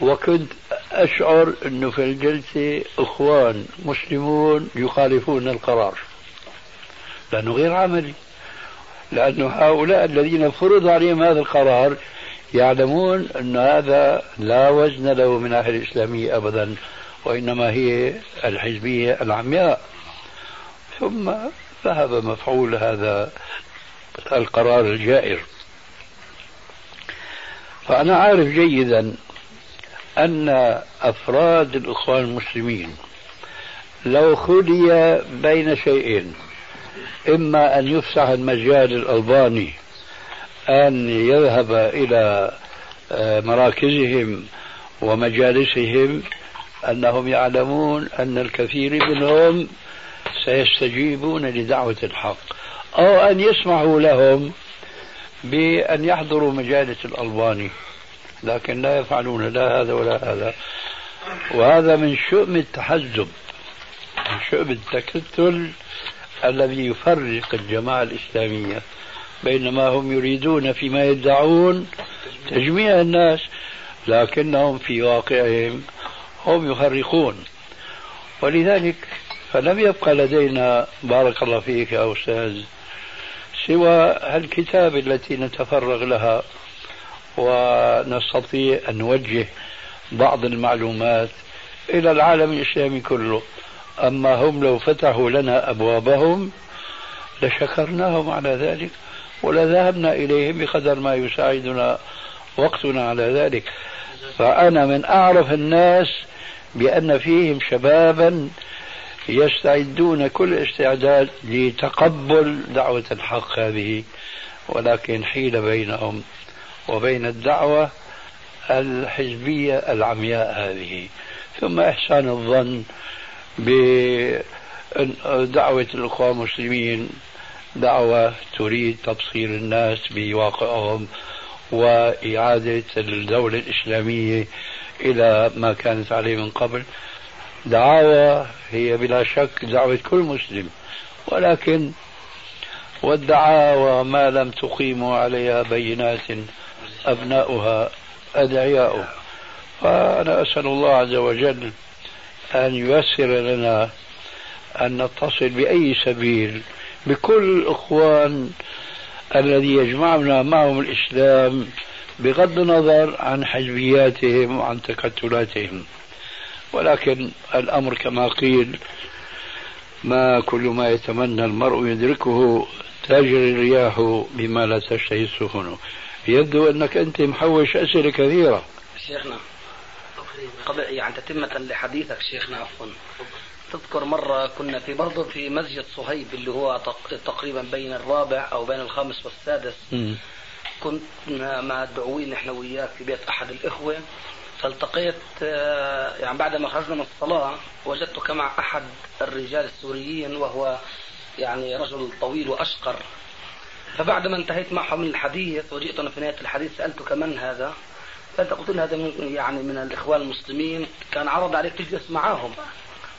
وكنت أشعر أنه في الجلسة إخوان مسلمون يخالفون القرار. لأنه غير عملي. لأن هؤلاء الذين فرض عليهم هذا القرار يعلمون أن هذا لا وزن له من الناحية الإسلامية أبدا وإنما هي الحزبية العمياء. ثم ذهب مفعول هذا القرار الجائر. فأنا عارف جيدا أن أفراد الإخوان المسلمين لو خلي بين شيئين إما أن يفسح المجال الألباني أن يذهب إلى آه، مراكزهم ومجالسهم أنهم يعلمون أن الكثير منهم سيستجيبون لدعوة الحق أو أن يسمحوا لهم بأن يحضروا مجالس الألباني لكن لا يفعلون لا هذا ولا هذا. وهذا من شؤم التحزب من شؤم التكتل الذي يفرق الجماعة الإسلامية بينما هم يريدون فيما يدعون تجميع الناس لكنهم في واقعهم هم يفرقون. ولذلك فلم يبقى لدينا بارك الله فيك يا أستاذ سوى الكتاب التي نتفرغ لها ونستطيع أن نوجه بعض المعلومات إلى العالم الإسلامي كله. أما هم لو فتحوا لنا أبوابهم لشكرناهم على ذلك ولذهبنا إليهم بقدر ما يساعدنا وقتنا على ذلك. فأنا من أعرف الناس بأن فيهم شبابا يستعدون كل استعداد لتقبل دعوة الحق هذه. ولكن حيل بينهم وبين الدعوة الحزبية العمياء هذه. ثم إحسان الظن بدعوة الأخوة المسلمين دعوة تريد تبصير الناس بواقعهم وإعادة الدولة الإسلامية إلى ما كانت عليه من قبل. دعاوى هي بلا شك دعوة كل مسلم ولكن والدعاوى ما لم تقيموا عليها بينات أبناؤها أدعياء فأنا أسأل الله عز وجل أن ييسر لنا أن نتصل بأي سبيل بكل الإخوان الذي يجمعنا معهم الإسلام بغض النظر عن حزبياتهم وعن تكتلاتهم. ولكن الأمر كما قيل ما كل ما يتمنى المرء يدركه تجري الرياح بما لا تشتهي السفن. يبدو أنك أنت محوش أسئلة كثيرة. شيخنا قبل يعني تتمة لحديثك شيخنا عفوا. تذكر مرة كنا في برضه في مسجد صهيب اللي هو تقريبا بين الرابع أو بين الخامس والسادس. م. كنت مع الدعوين نحن وياك في بيت أحد الإخوة. فالتقيت آه، يعني بعد ما خرجنا من الصلاة وجدتك مع أحد الرجال السوريين وهو يعني رجل طويل وأشقر. فبعد ما انتهيت معه من الحديث وجئت أنا في نهاية الحديث سألتك من هذا؟ فأنت قلت لي هذا من يعني من الإخوان المسلمين. كان عرض عليك تجلس معاهم.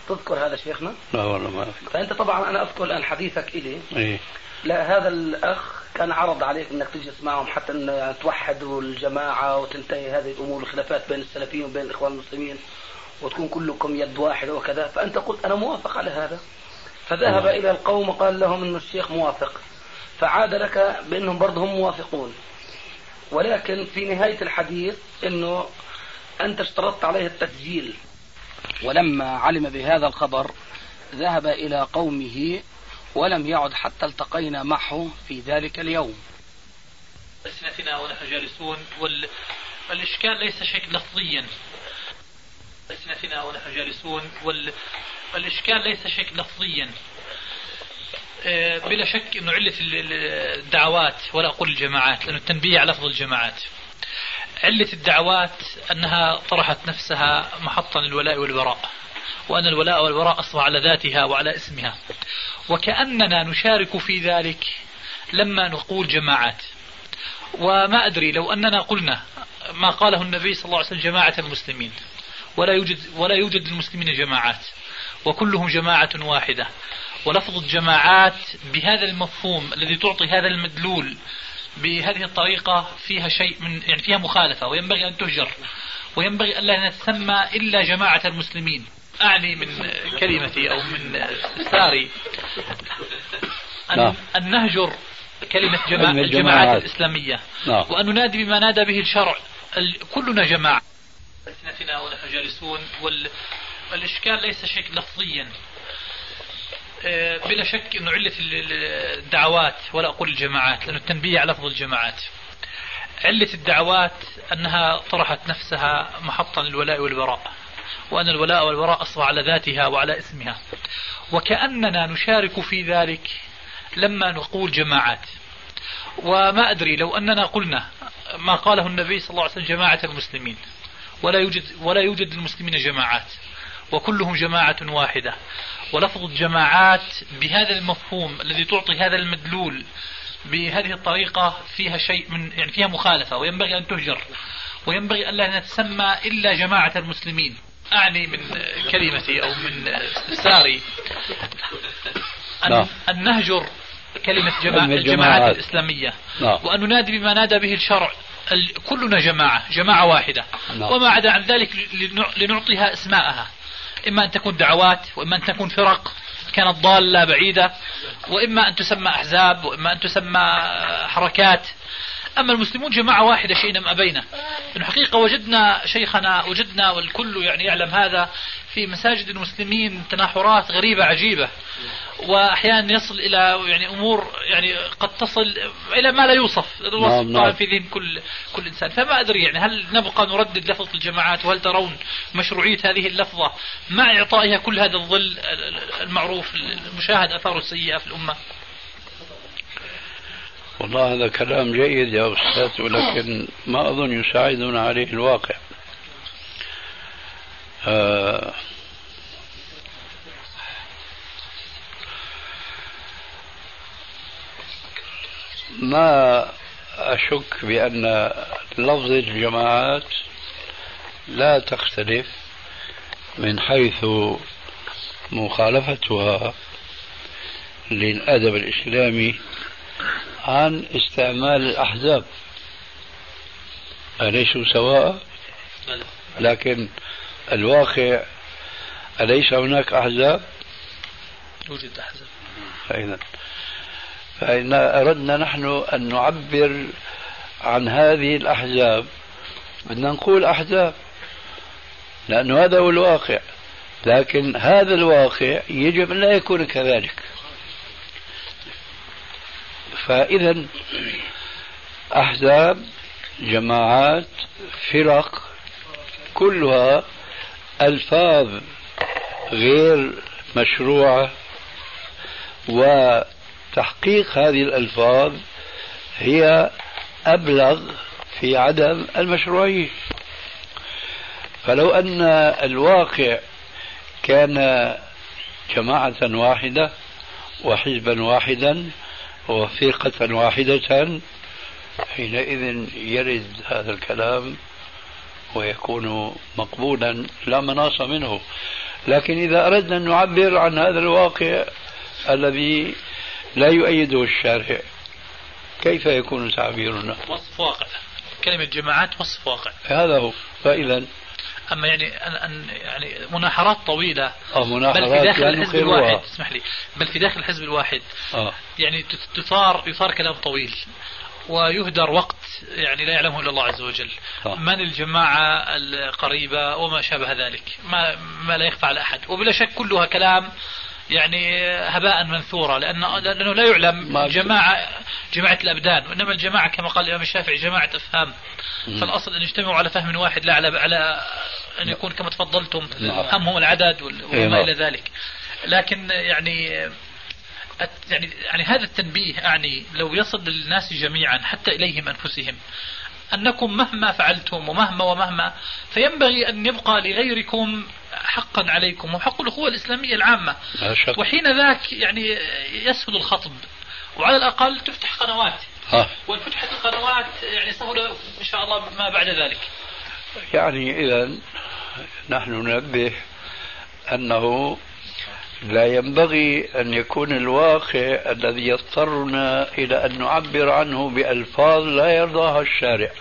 تذكر هذا شيخنا؟ لا والله ما أذكر. فأنت طبعا أنا أذكر الآن حديثك إلي. إيه؟ لا هذا الأخ كان عرض عليك أنك تجلس معهم حتى يعني توحدوا الجماعة وتنتهي هذه الأمور الخلافات بين السلفيين وبين الإخوان المسلمين وتكون كلكم يد واحدة وكذا. فأنت قلت أنا موافق على هذا. فذهب أوه. إلى القوم وقال لهم أن الشيخ موافق. فعاد لك بأنهم برضه هم موافقون. ولكن في نهاية الحديث أنه أنت اشترطت عليه التسجيل. ولما علم بهذا الخبر ذهب إلى قومه ولم يعد حتى التقينا معه في ذلك اليوم. ألسنتنا ونحن جالسون والإشكال ليس شيء لفظيا. ألسنتنا ونحن جالسون والإشكال ليس شيء لفظيا. آه، بلا شك انه عله الدعوات ولا أقول الجماعات لأنه التنبيه على لفظ الجماعات. علة الدعوات أنها طرحت نفسها محطا للولاء والبراء. وأن الولاء والبراء أصبح على ذاتها وعلى اسمها. وكأننا نشارك في ذلك لما نقول جماعات. وما أدري لو أننا قلنا ما قاله النبي صلى الله عليه وسلم جماعة المسلمين. ولا يوجد ولا يوجد للمسلمين جماعات. وكلهم جماعة واحدة. ولفظ الجماعات بهذا المفهوم الذي تعطي هذا المدلول بهذه الطريقة فيها شيء من يعني فيها مخالفة. وينبغي أن تهجر. وينبغي ألا نتسمى إلا جماعة المسلمين. أعني من كلمتي أو من استفساري أن, نعم. أن نهجر كلمة جماعة الجماعات. الإسلامية. نعم. وأن ننادي بما نادى به الشرع. كلنا جماعة. ألسنتنا ونحن جالسون والإشكال ليس شيء لفظيا. آه، بلا شك أنه علة الدعوات ولا أقول الجماعات لأن التنبيه على لفظ الجماعات. علة الدعوات أنها طرحت نفسها محطا للولاء والبراء. وأن الولاء والبراء أصبح على ذاتها وعلى اسمها وكأننا نشارك في ذلك لما نقول جماعات. وما أدري لو أننا قلنا ما قاله النبي صلى الله عليه وسلم جماعة المسلمين. ولا يوجد ولا يوجد للمسلمين جماعات. وكلهم جماعة واحدة. ولفظ الجماعات بهذا المفهوم الذي تعطي هذا المدلول بهذه الطريقة فيها شيء من يعني فيها مخالفة. وينبغي أن تهجر. وينبغي ألا نتسمى إلا جماعة المسلمين. أعني من كلمتي أو من استفساري. أن, نعم. أن نهجر كلمة جماعة الجماعات الإسلامية. نعم. وأن ننادي بما نادى به الشرع. كلنا جماعة جماعة واحدة. نعم. وما عدا عن ذلك لنعطيها إسماءها. إما أن تكون دعوات وإما أن تكون فرق. كانت ضالة بعيدة. وإما أن تسمى أحزاب وإما أن تسمى حركات. أما المسلمون جماعة واحدة شئنا أم أبينا إنه حقيقة وجدنا شيخنا وجدنا والكل يعني يعلم هذا في مساجد المسلمين تناحرات غريبة عجيبة. وأحيانا يصل إلى يعني أمور يعني قد تصل إلى ما لا يوصف. الوصف نعم نعم. في ذهن كل كل إنسان. فما أدري يعني هل نبقى نردد لفظه الجماعات وهل ترون مشروعية هذه اللفظة مع إعطائها كل هذا الظل المعروف المشاهد اثاره السيئة في الأمة؟ والله هذا كلام جيد يا أستاذ ولكن ما أظن يساعدنا عليه الواقع. آه ما أشك بأن لفظ الجماعات لا تختلف من حيث مخالفتها للأدب الإسلامي عن استعمال الأحزاب. أليسوا سواء؟ لكن الواقع أليس هناك أحزاب؟ يوجد أحزاب. فإذا فإن أردنا نحن أن نعبر عن هذه الأحزاب. بدنا نقول أحزاب لأنه هذا هو الواقع. لكن هذا الواقع يجب أن لا يكون كذلك. فإذا أحزاب جماعات فرق كلها ألفاظ غير مشروعة وتحقيق هذه الألفاظ هي أبلغ في عدم المشروعية فلو أن الواقع كان جماعة واحدة وحزبا واحدا وفرقة واحدة حينئذ يرد هذا الكلام ويكون مقبولا لا مناص منه. لكن إذا أردنا أن نعبر عن هذا الواقع الذي لا يؤيده الشارع كيف يكون تعبيرنا؟ وصف واقع. كلمة جماعات وصف واقع. هذا هو. فإذا أما يعني أن يعني مناحرات طويلة. أو مناحرات بل في داخل يعني الحزب الواحد اسمح لي. بل في داخل الحزب الواحد. آه. يعني تثار يثار كلام طويل. ويهدر وقت يعني لا يعلمه إلا الله عز وجل. آه. من الجماعة القريبة وما شابه ذلك. ما ما لا يخفى على أحد. وبلا شك كلها كلام يعني هباء منثورا لأنه, لأنه لا يعلم جماعة جماعة الأبدان وإنما الجماعة كما قال الإمام الشافعي جماعة أفهام فالأصل أن يجتمعوا على فهم واحد لا على على أن يكون كما تفضلتم نعم. همهم العدد وما إيه، نعم. إلى ذلك لكن يعني يعني يعني هذا التنبيه أعني لو يصل للناس جميعا حتى إليهم أنفسهم أنكم مهما فعلتم ومهما ومهما فينبغي أن يبقى لغيركم حقا عليكم. وحق الأخوة الإسلامية العامة. وحين ذاك يعني يسهل الخطب. وعلى الأقل تفتح قنوات. ها. وإن فتحت القنوات يعني سهل إن شاء الله ما بعد ذلك. يعني إذا نحن ننبه أنه لا ينبغي أن يكون الواقع الذي يضطرنا إلى أن نعبر عنه بألفاظ لا يرضاها الشارع.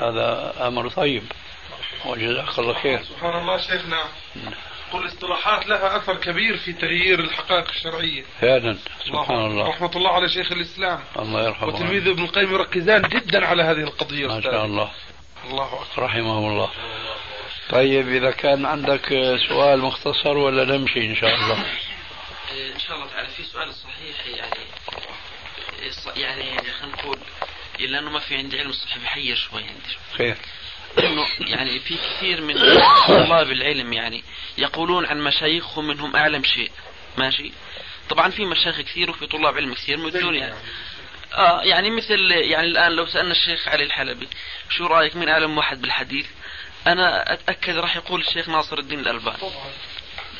هذا أمر طيب. وجزاك الله خير. سبحان الله شيخنا. قل الاصطلاحات لها أثر كبير في تغيير الحقائق الشرعية. فعلا. سبحان الله. رحمة الله على شيخ الإسلام. الله يرحمه. وتلميذ ابن القيم يركزان جدا على هذه القضية ما شاء الله. الله أكبر. رحمه الله. طيب إذا كان عندك سؤال مختصر ولا نمشي إن شاء الله؟ إن شاء الله تعالى. في سؤال صحيح يعني يعني خلينا نقول لأنه ما في عندي علم صحيح بحير شوي عندي. خير. إنه يعني في كثير من طلاب العلم يعني يقولون عن مشايخهم منهم أعلم شيء. ماشي؟ طبعا في مشايخ كثير وفي طلاب علم كثير مثل يعني. آه يعني مثل يعني الآن لو سألنا الشيخ علي الحلبي شو رأيك من أعلم واحد بالحديث؟ أنا أتأكد راح يقول الشيخ ناصر الدين الألباني.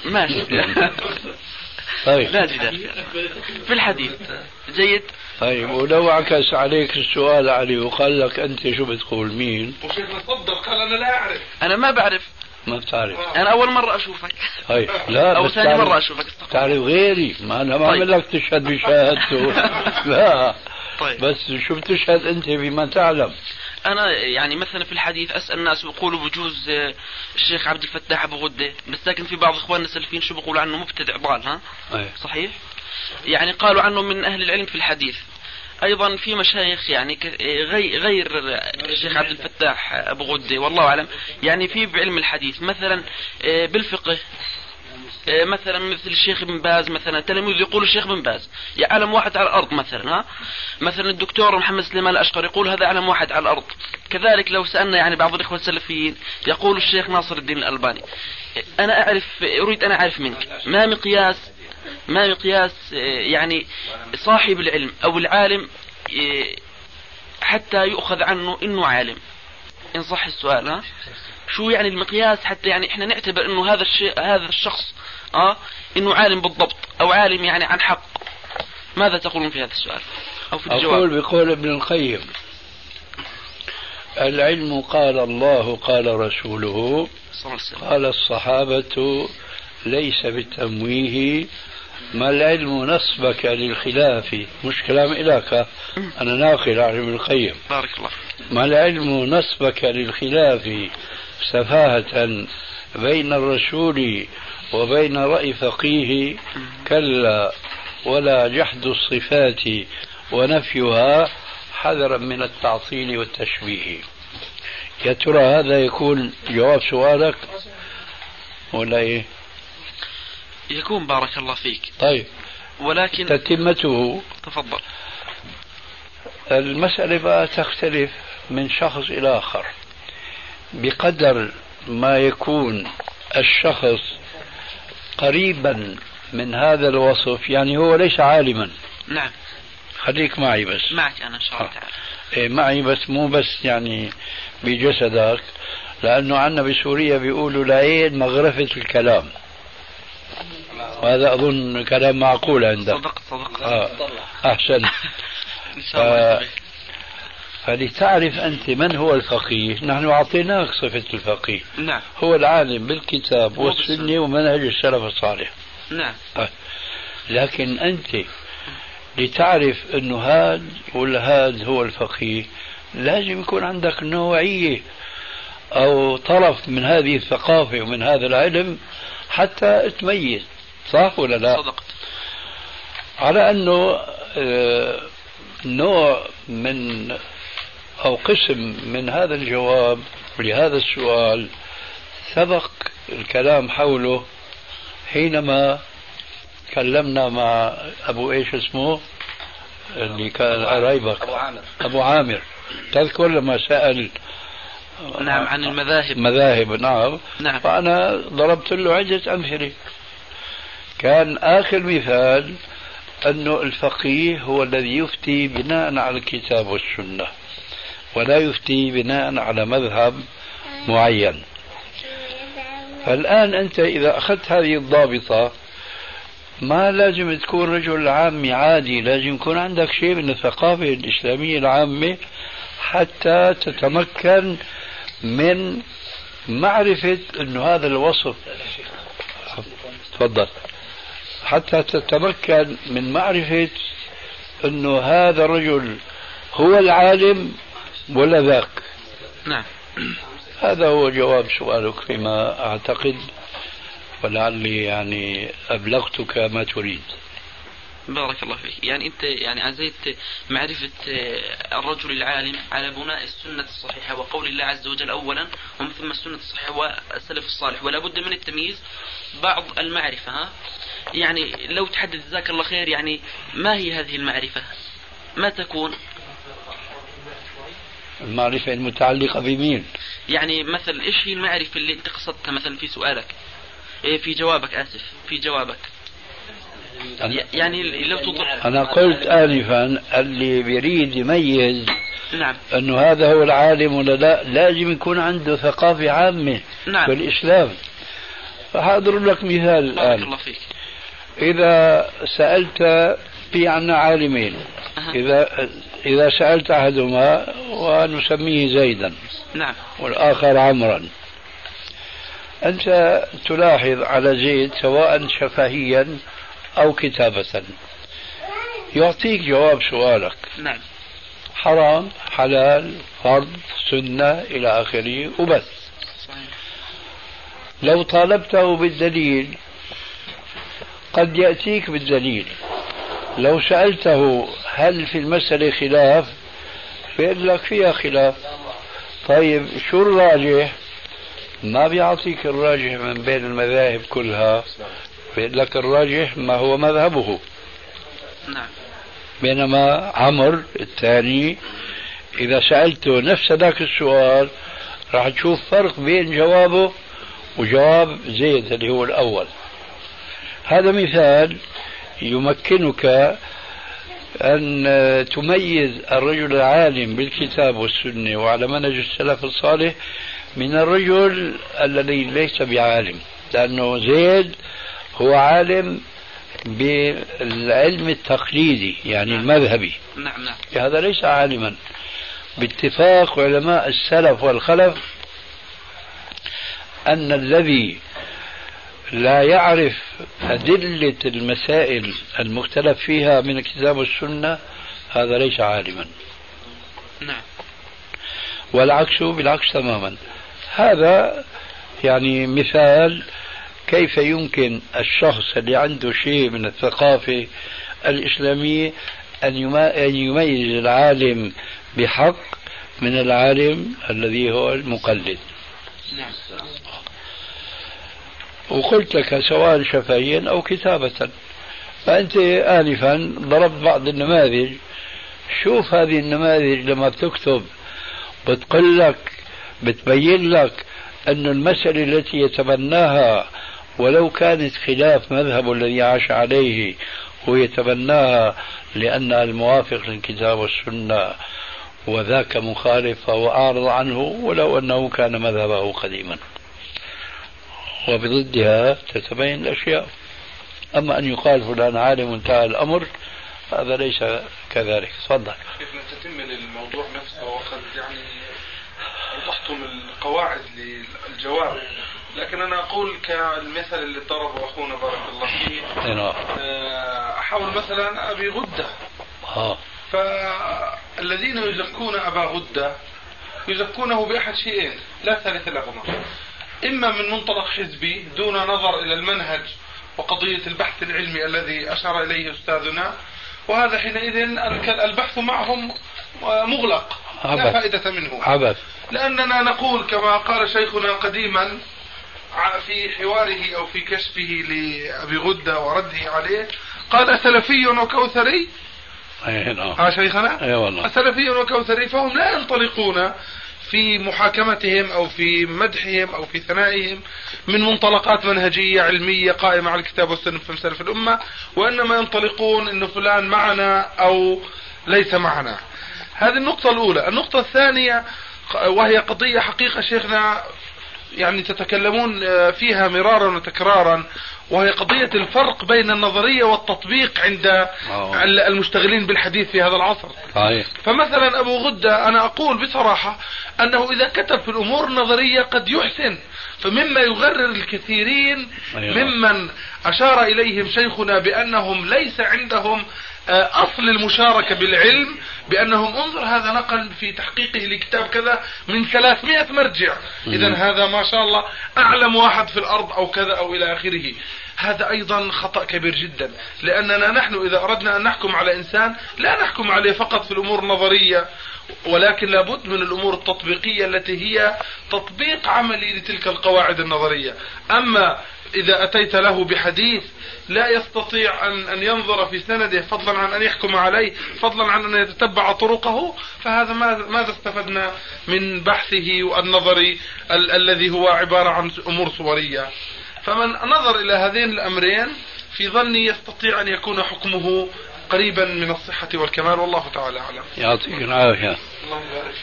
ماشي. طيب. لا جدال. في الحديث. جيد. طيب ولو عكس عليك السؤال علي وقال لك أنت شو بتقول مين؟ وشيخنا صدق قال أنا لا أعرف. أنا ما بعرف. ما بتعرف. أنا أول مرة أشوفك. طيب لا أو ثاني مرة أشوفك. تعرف غيري. ما أنا ما طيب. لك تشهد بشهادته. لا. طيب. بس شو بتشهد أنت بما تعلم؟ أنا يعني مثلا في الحديث أسأل الناس بيقولوا بجوز آه، الشيخ عبد الفتاح أبو غدة بس لكن في بعض إخواننا السلفيين شو بيقولوا عنه؟ مبتدع ضال ها؟ أي. صحيح؟ يعني قالوا عنه من أهل العلم في الحديث. أيضا في مشايخ يعني غي- غير الشيخ عبد الفتاح أبو غدة والله أعلم. يعني في بعلم الحديث مثلا آه، بالفقه. آه، مثلا مثل الشيخ ابن باز مثلا تلاميذ يقول الشيخ ابن باز يعلم واحد على الأرض مثلا ها؟ مثلا الدكتور محمد سليمان الأشقر يقول هذا اعلم واحد على الأرض. كذلك لو سألنا يعني بعض الإخوة السلفيين يقول الشيخ ناصر الدين الألباني أنا أعرف أريد أن أعرف منك ما مقياس ما مقياس آه، يعني صاحب العلم أو العالم آه، حتى يؤخذ عنه إنه عالم؟ إن صح السؤال ها؟ شو يعني المقياس حتى يعني إحنا نعتبر إنه هذا الشيء هذا الشخص آه؟ إنه عالم بالضبط أو عالم يعني عن حق. ماذا تقولون في هذا السؤال؟ أو في الجواب؟ أقول بقول ابن القيم. العلم قال الله قال رسوله. قال الصحابة ليس بالتمويه ما العلم نصبك للخلاف؟ مش كلام إلك أنا ناقل عن ابن القيم. بارك الله ما العلم نصبك للخلاف؟ سفاهة بين الرسول وبين رأي فقيه كلا ولا جحد الصفات ونفيها حذرا من التعطيل والتشبيه. يا ترى هذا يكون جواب سؤالك؟ ولا إيه؟ يكون بارك الله فيك. طيب. ولكن تتمته. تفضل. المسألة بقى تختلف من شخص إلى آخر. بقدر ما يكون الشخص قريبا من هذا الوصف يعني هو ليس عالما. نعم. خليك معي بس. معك أنا إن شاء الله آه. تعالى. إيه معي بس مو بس يعني بجسدك لأنه عندنا بسوريا بيقولوا العين مغرفة الكلام. وهذا أظن كلام معقول عندك. صدقت صدقت. آه. أحسن إن شاء الله آه. فلتعرف أنت من هو الفقيه. نحن أعطيناك صفة الفقيه. نعم. هو العالم بالكتاب. والسنة ومنهج السلف الصالح. نعم. لكن أنت لتعرف أنه هذا ولا هذا هو الفقيه لازم يكون عندك نوعية أو طرف من هذه الثقافة ومن هذا العلم حتى تميز. صح ولا لا؟ صدقت. على أنه آه، نوع من أو قسم من هذا الجواب لهذا السؤال سبق الكلام حوله حينما كلمنا مع أبو إيش اسمه؟ اللي كان قرايبك أبو عامر. أبو عامر. تذكر لما سأل نعم عن المذاهب. مذاهب نعم. نعم. فأنا ضربت له عدة أمثلة. كان آخر مثال أنه الفقيه هو الذي يفتي بناء على الكتاب والسنة. ولا يفتي بناء على مذهب معين. فالآن أنت إذا أخذت هذه الضابطة ما لازم تكون رجل عامي عادي لازم يكون عندك شيء من الثقافة الإسلامية العامة حتى تتمكن من معرفة أنه هذا الوصف. تفضل. حتى تتمكن من معرفة أنه هذا الرجل هو العالم ولا ذاك. نعم. هذا هو جواب سؤالك فيما أعتقد ولعلي يعني أبلغتك ما تريد. بارك الله فيك. يعني أنت يعني عزيت معرفة الرجل العالم على بناء السنة الصحيحة وقول الله عز وجل أولا ومن ثم السنة الصحيحة والسلف الصالح. ولا بد من التمييز بعض المعرفة ها؟ يعني لو تحدث جزاك الله خير يعني ما هي هذه المعرفة؟ ما تكون؟ المعرفة المتعلقة بمين؟ يعني مثلا إيش هي المعرفة اللي أنت قصدتها مثلا في سؤالك؟ إيه في جوابك آسف في جوابك. يعني لو تطلع أنا قلت آنفا اللي بيريد يميز نعم. أنه هذا هو العالم ولا لا لازم يكون عنده ثقافة عامة نعم. في الإسلام. فحاضر لك مثال بارك الآن. الله فيك. إذا سألت في عنا عالمين. إذا إذا سألت أحدهما ونسميه زيدا نعم. والآخر عمرا. أنت تلاحظ على زيد سواء شفهيا أو كتابة. يعطيك جواب سؤالك. نعم. حرام حلال فرض سنة إلى آخره وبس. صحيح. لو طالبته بالدليل قد يأتيك بالدليل. لو سألته هل في المسألة خلاف فيقول لك فيها خلاف. طيب شو الراجح؟ ما بيعطيك الراجح من بين المذاهب كلها. بيقول لك الراجح ما هو مذهبه. نعم. بينما عمر الثاني إذا سألته نفس ذاك السؤال راح تشوف فرق بين جوابه وجواب زيد اللي هو الأول. هذا مثال يمكنك أن تميز الرجل العالم بالكتاب والسنة وعلى منهج السلف الصالح من الرجل الذي ليس بعالم لأنه زيد هو عالم بالعلم التقليدي يعني المذهبي. نعم نعم. هذا ليس عالما. باتفاق علماء السلف والخلف أن الذي لا يعرف أدلة المسائل المختلف فيها من الكتاب والسنة هذا ليس عالما. نعم. والعكس بالعكس تماما. هذا يعني مثال كيف يمكن الشخص اللي عنده شيء من الثقافة الإسلامية أن يميز العالم بحق من العالم الذي هو المقلد. نعم. وقلت لك سواء شفهيا أو كتابة. فأنت آنفا ضربت بعض النماذج. شوف هذه النماذج لما بتكتب بتقول لك بتبين لك أن المسألة التي يتبناها ولو كانت خلاف مذهبه الذي عاش عليه هو يتبناها لأنها الموافق للكتاب والسنة وذاك مخالف فهو أعرض عنه ولو أنه كان مذهبه قديما. وبضدها تتبين الأشياء. أما أن يقال فلان عالم انتهى الأمر هذا ليس كذلك. تفضل. كيف تتم للموضوع نفسه؟ وقد يعني وضحتم القواعد للجواب لكن أنا أقول كالمثل اللي ضربه أخونا بارك الله فيه. نعم. آه، أحاول مثلا أبي غدة. آه. فالذين يزكون أبا غدة يزكونه بأحد شيئين لا ثالث لهما إما من منطلق حزبي دون نظر إلى المنهج وقضية البحث العلمي الذي أشار إليه أستاذنا وهذا حينئذ البحث معهم مغلق لا عبث. فائدة منه. عبث. لأننا نقول كما قال شيخنا قديما في حواره أو في كشفه لأبي غدة ورده عليه قال سلفي وكوثري؟ أي نعم. ها شيخنا؟ أي والله. سلفي وكوثري فهم لا ينطلقون في محاكمتهم أو في مدحهم أو في ثنائهم من منطلقات منهجية علمية قائمة على الكتاب والسنة في سلف الأمة وإنما ينطلقون أنه فلان معنا أو ليس معنا. هذه النقطة الأولى. النقطة الثانية وهي قضية حقيقة شيخنا يعني تتكلمون آه، فيها مرارا وتكرارا وهي قضية الفرق بين النظرية والتطبيق عند أوه. المشتغلين بالحديث في هذا العصر صحيح. فمثلا أبو غدة أنا أقول بصراحة أنه إذا كتب في الأمور النظرية قد يحسن فمما يغرر الكثيرين أيوة. ممن أشار إليهم شيخنا بأنهم ليس عندهم آه، أصل المشاركة بالعلم بأنهم انظر هذا نقل في تحقيقه لكتاب كذا من 300 مرجع. إذا هذا ما شاء الله أعلم واحد في الأرض أو كذا أو إلى آخره. هذا أيضا خطأ كبير جدا لأننا نحن إذا أردنا أن نحكم على إنسان لا نحكم عليه فقط في الأمور النظرية ولكن لابد من الأمور التطبيقية التي هي تطبيق عملي لتلك القواعد النظرية. أما إذا أتيت له بحديث لا يستطيع أن أن ينظر في سنده فضلا عن أن يحكم عليه فضلا عن أن يتتبع طرقه فهذا ماذا استفدنا من بحثه والنظري ال الذي هو عبارة عن أمور صورية. فمن نظر إلى هذين الأمرين في ظني يستطيع أن يكون حكمه قريبا من الصحة والكمال والله تعالى أعلم. يعطيك العافية.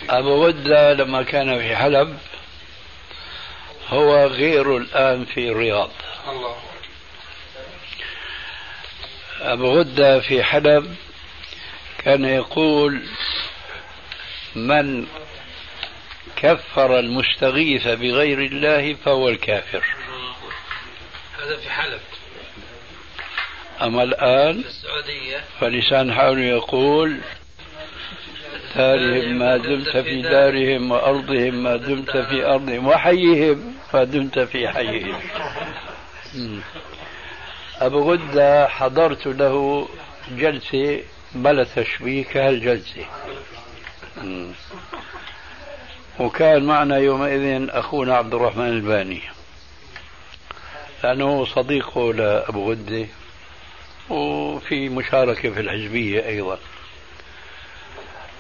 أبو غدة لما كان في حلب هو غير الآن في الرياض. الله. أبو غدة في حلب كان يقول من كفر المستغيث بغير الله فهو الكافر. هذا في حلب. أما الآن في السعودية. فلسان حاله يقول دارهم ما دمت في دارهم وأرضهم ما دمت في أرضهم وحيهم ما دمت في حيهم أبو غدة حضرت له جلسة بلا تشبيه كهالجلسة وكان معنا يومئذ أخونا عبد الرحمن الباني. لأنه صديقه لأبو غدة وفي مشاركة في الحزبية أيضا.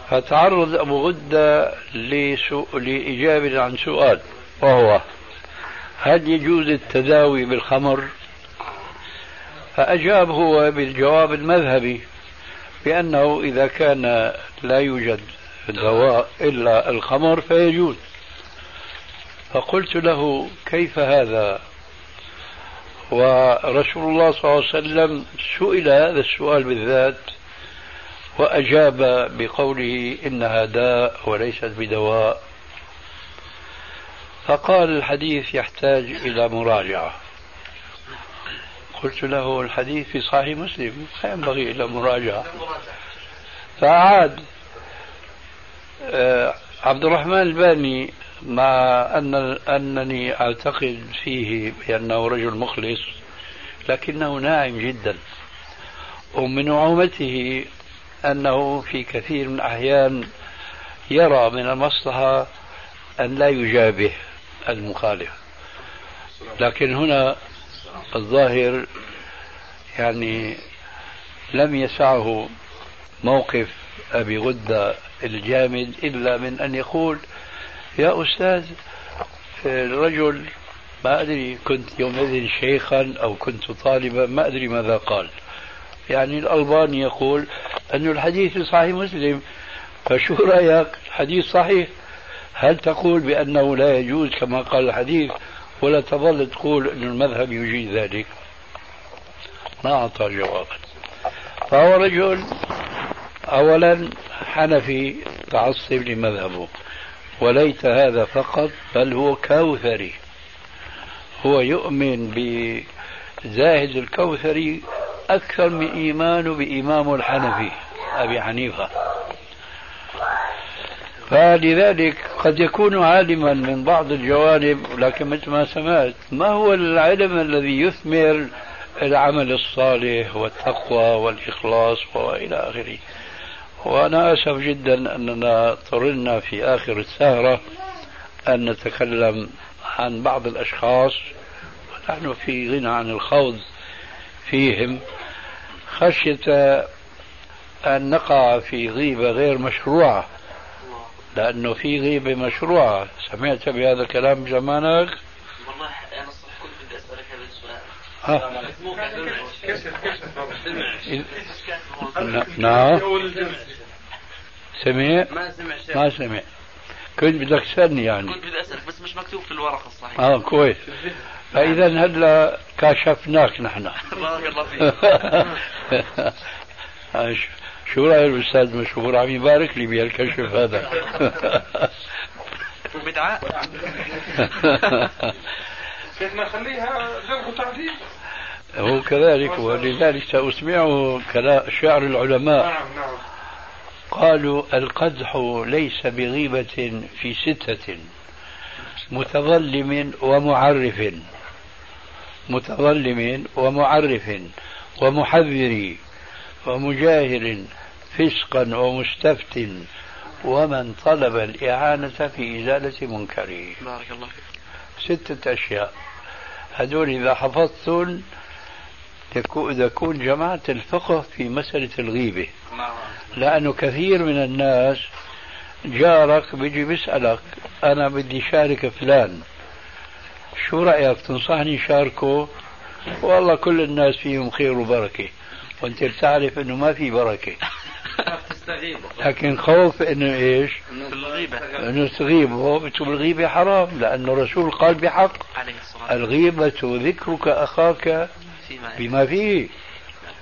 فتعرض أبو غدة لإجابة عن سؤال وهو هل يجوز التداوي بالخمر؟ فأجاب هو بالجواب المذهبي بأنه إذا كان لا يوجد دواء إلا الخمر فيجوز. فقلت له كيف هذا؟ ورسول الله صلى الله عليه وسلم سئل هذا السؤال بالذات وأجاب بقوله إنها داء وليست بدواء. فقال الحديث يحتاج إلى مراجعة. قلت له الحديث في صحيح مسلم ينبغي إلى مراجعة. فأعاد. آه، عبد الرحمن الباني مع أن أنني أعتقد فيه بأنه رجل مخلص لكنه ناعم جدا. ومن نعومته أنه في كثير من الأحيان يرى من المصلحة أن لا يجابه المخالف. لكن هنا الظاهر يعني لم يسعه موقف أبي غدة الجامد إلا من أن يقول يا أستاذ الرجل ما أدري كنت يومئذ شيخا أو كنت طالبا ما أدري ماذا قال. يعني الألباني يقول أن الحديث في صحيح مسلم فشو رأيك؟ الحديث صحيح. هل تقول بأنه لا يجوز كما قال الحديث ولا تظل تقول أن المذهب يجيز ذلك؟ ما أعطى جوابا فهو رجل أولا حنفي تعصب لمذهبه وليت هذا فقط بل هو كوثري. هو يؤمن بزاهد الكوثري أكثر من إيمانه بإمامه الحنفي أبي حنيفة. فلذلك قد يكون عالما من بعض الجوانب لكن مثل ما سمعت ما هو العلم الذي يثمر العمل الصالح والتقوى والإخلاص وإلى آخره؟ وأنا أسف جدا أننا اضطررنا في آخر السهرة أن نتكلم عن بعض الأشخاص. ونحن في غنى عن الخوض. فيهم خشية أن نقع في غيبة غير مشروعة. لأنه في غيبة مشروعة. سمعت بهذا الكلام زمانك؟ والله أنا الصراحة كنت بدي أسألك هذا السؤال. ها نعم. سمع؟ ما سمع ما سمع. كنت بدك تسألني يعني. كنت بدي أسألك بس مش مكتوب في الورقة الصحيح آه كويس. فإذا هلا كشفناك نحن. بارك الله فيك. شو رأي الأستاذ مشهور؟ عم يبارك لي بهالكشف هذا. بدعاء شيخنا خليها جرح وتعديل. هو كذلك ولذلك سأسمعه شعر العلماء. نعم نعم. قالوا القدح ليس بغيبة في ستة متظلم ومعرف. متظلم ومعرف ومحذر ومجاهر فسقا ومستفت ومن طلب الإعانة في إزالة منكره. بارك الله فيك. ستة أشياء. هذول إذا حفظتم تكون جمعت الفقه في مسألة الغيبة. لأنه كثير من الناس جارك بيجي بيسألك أنا بدي شارك فلان. شو رأيك؟ تنصحني شاركه والله كل الناس فيهم خير وبركة. وأنت تعرف إنه ما في بركة. لكن خوف إنه إيش؟ إنه الغيبة إنه تغيبه الغيبة حرام. لأنه الرسول قال بحق. عليه الصلاة الغيبة ذكرك أخاك بما فيه.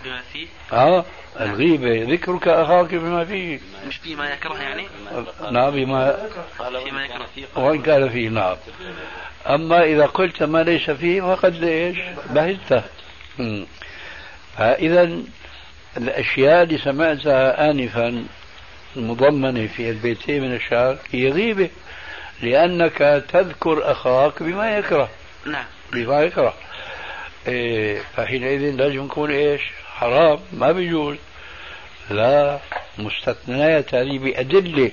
بما فيه؟ آه. الغيبة ذكرك أخاك بما فيه. مش فيما يكره يعني؟ نعم بما فيما يكره. وإن كان فيه نعم. أما إذا قلت ما ليس فيه فقد إيش؟ بهته فإذا الأشياء اللي سمعتها آنفا مضمنة في البيتين من الشعر هي غيبة لأنك تذكر أخاك بما يكره. نعم. بما يكره. إيه فحينئذ لازم يكون إيش؟ حرام ما بيجوز. لا مستثنيات هذه بأدلة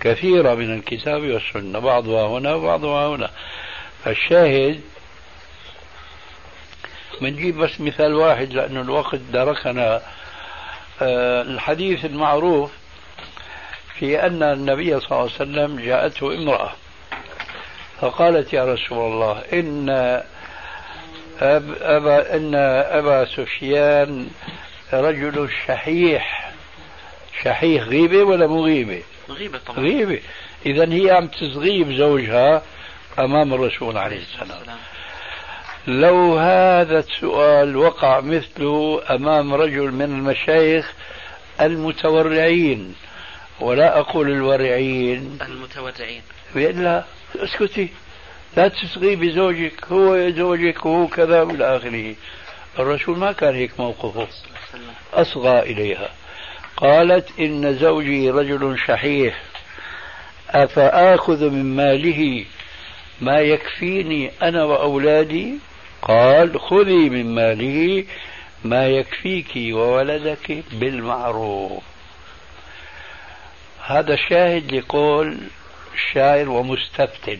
كثيرة من الكتاب والسنة بعضها هنا وبعضها هنا. فالشاهد بنجيب بس مثال واحد لأنه الوقت دركنا آه، الحديث المعروف في أن النبي صلى الله عليه وسلم جاءته امرأة فقالت يا رسول الله إن أب أبا إن أبا سفيان رجل شحيح شحيح غيبة ولا مو غيبة؟ غيبة طبعا. غيبة. إذا هي عم تغيب زوجها أمام الرسول عليه السلام. لو هذا السؤال وقع مثله أمام رجل من المشايخ المتورعين ولا أقول الورعين. المتورعين. لا اسكتي. لا تصغي بزوجك هو زوجك وهو كذا والى آخره. الرسول ما كان هيك موقفه. أصغى إليها. قالت إن زوجي رجل شحيح أفآخذ من ماله؟ ما يكفيني أنا وأولادي؟ قال خذي من ماله ما يكفيك وولدك بالمعروف. هذا شاهد لقول الشاعر ومستفتن.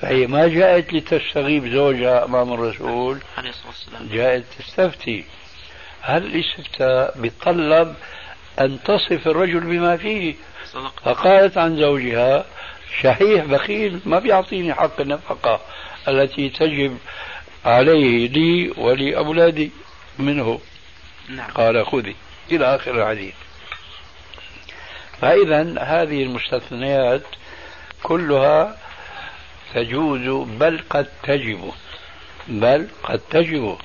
فهي ما جاءت لتستغيب زوجها أمام الرسول عليه الصلاة والسلام. جاءت تستفتي. هل الاستفتاء بيتطلب أن تصف الرجل بما فيه؟ صدق. فقالت عن زوجها شحيح بخيل ما بيعطيني حق النفقة التي تجب عليه لي ولأولادي منه. نعم. قال خذي إلى آخر الحديث. فإذا هذه المستثنيات كلها تجوز بل قد تجب. بل قد تجب.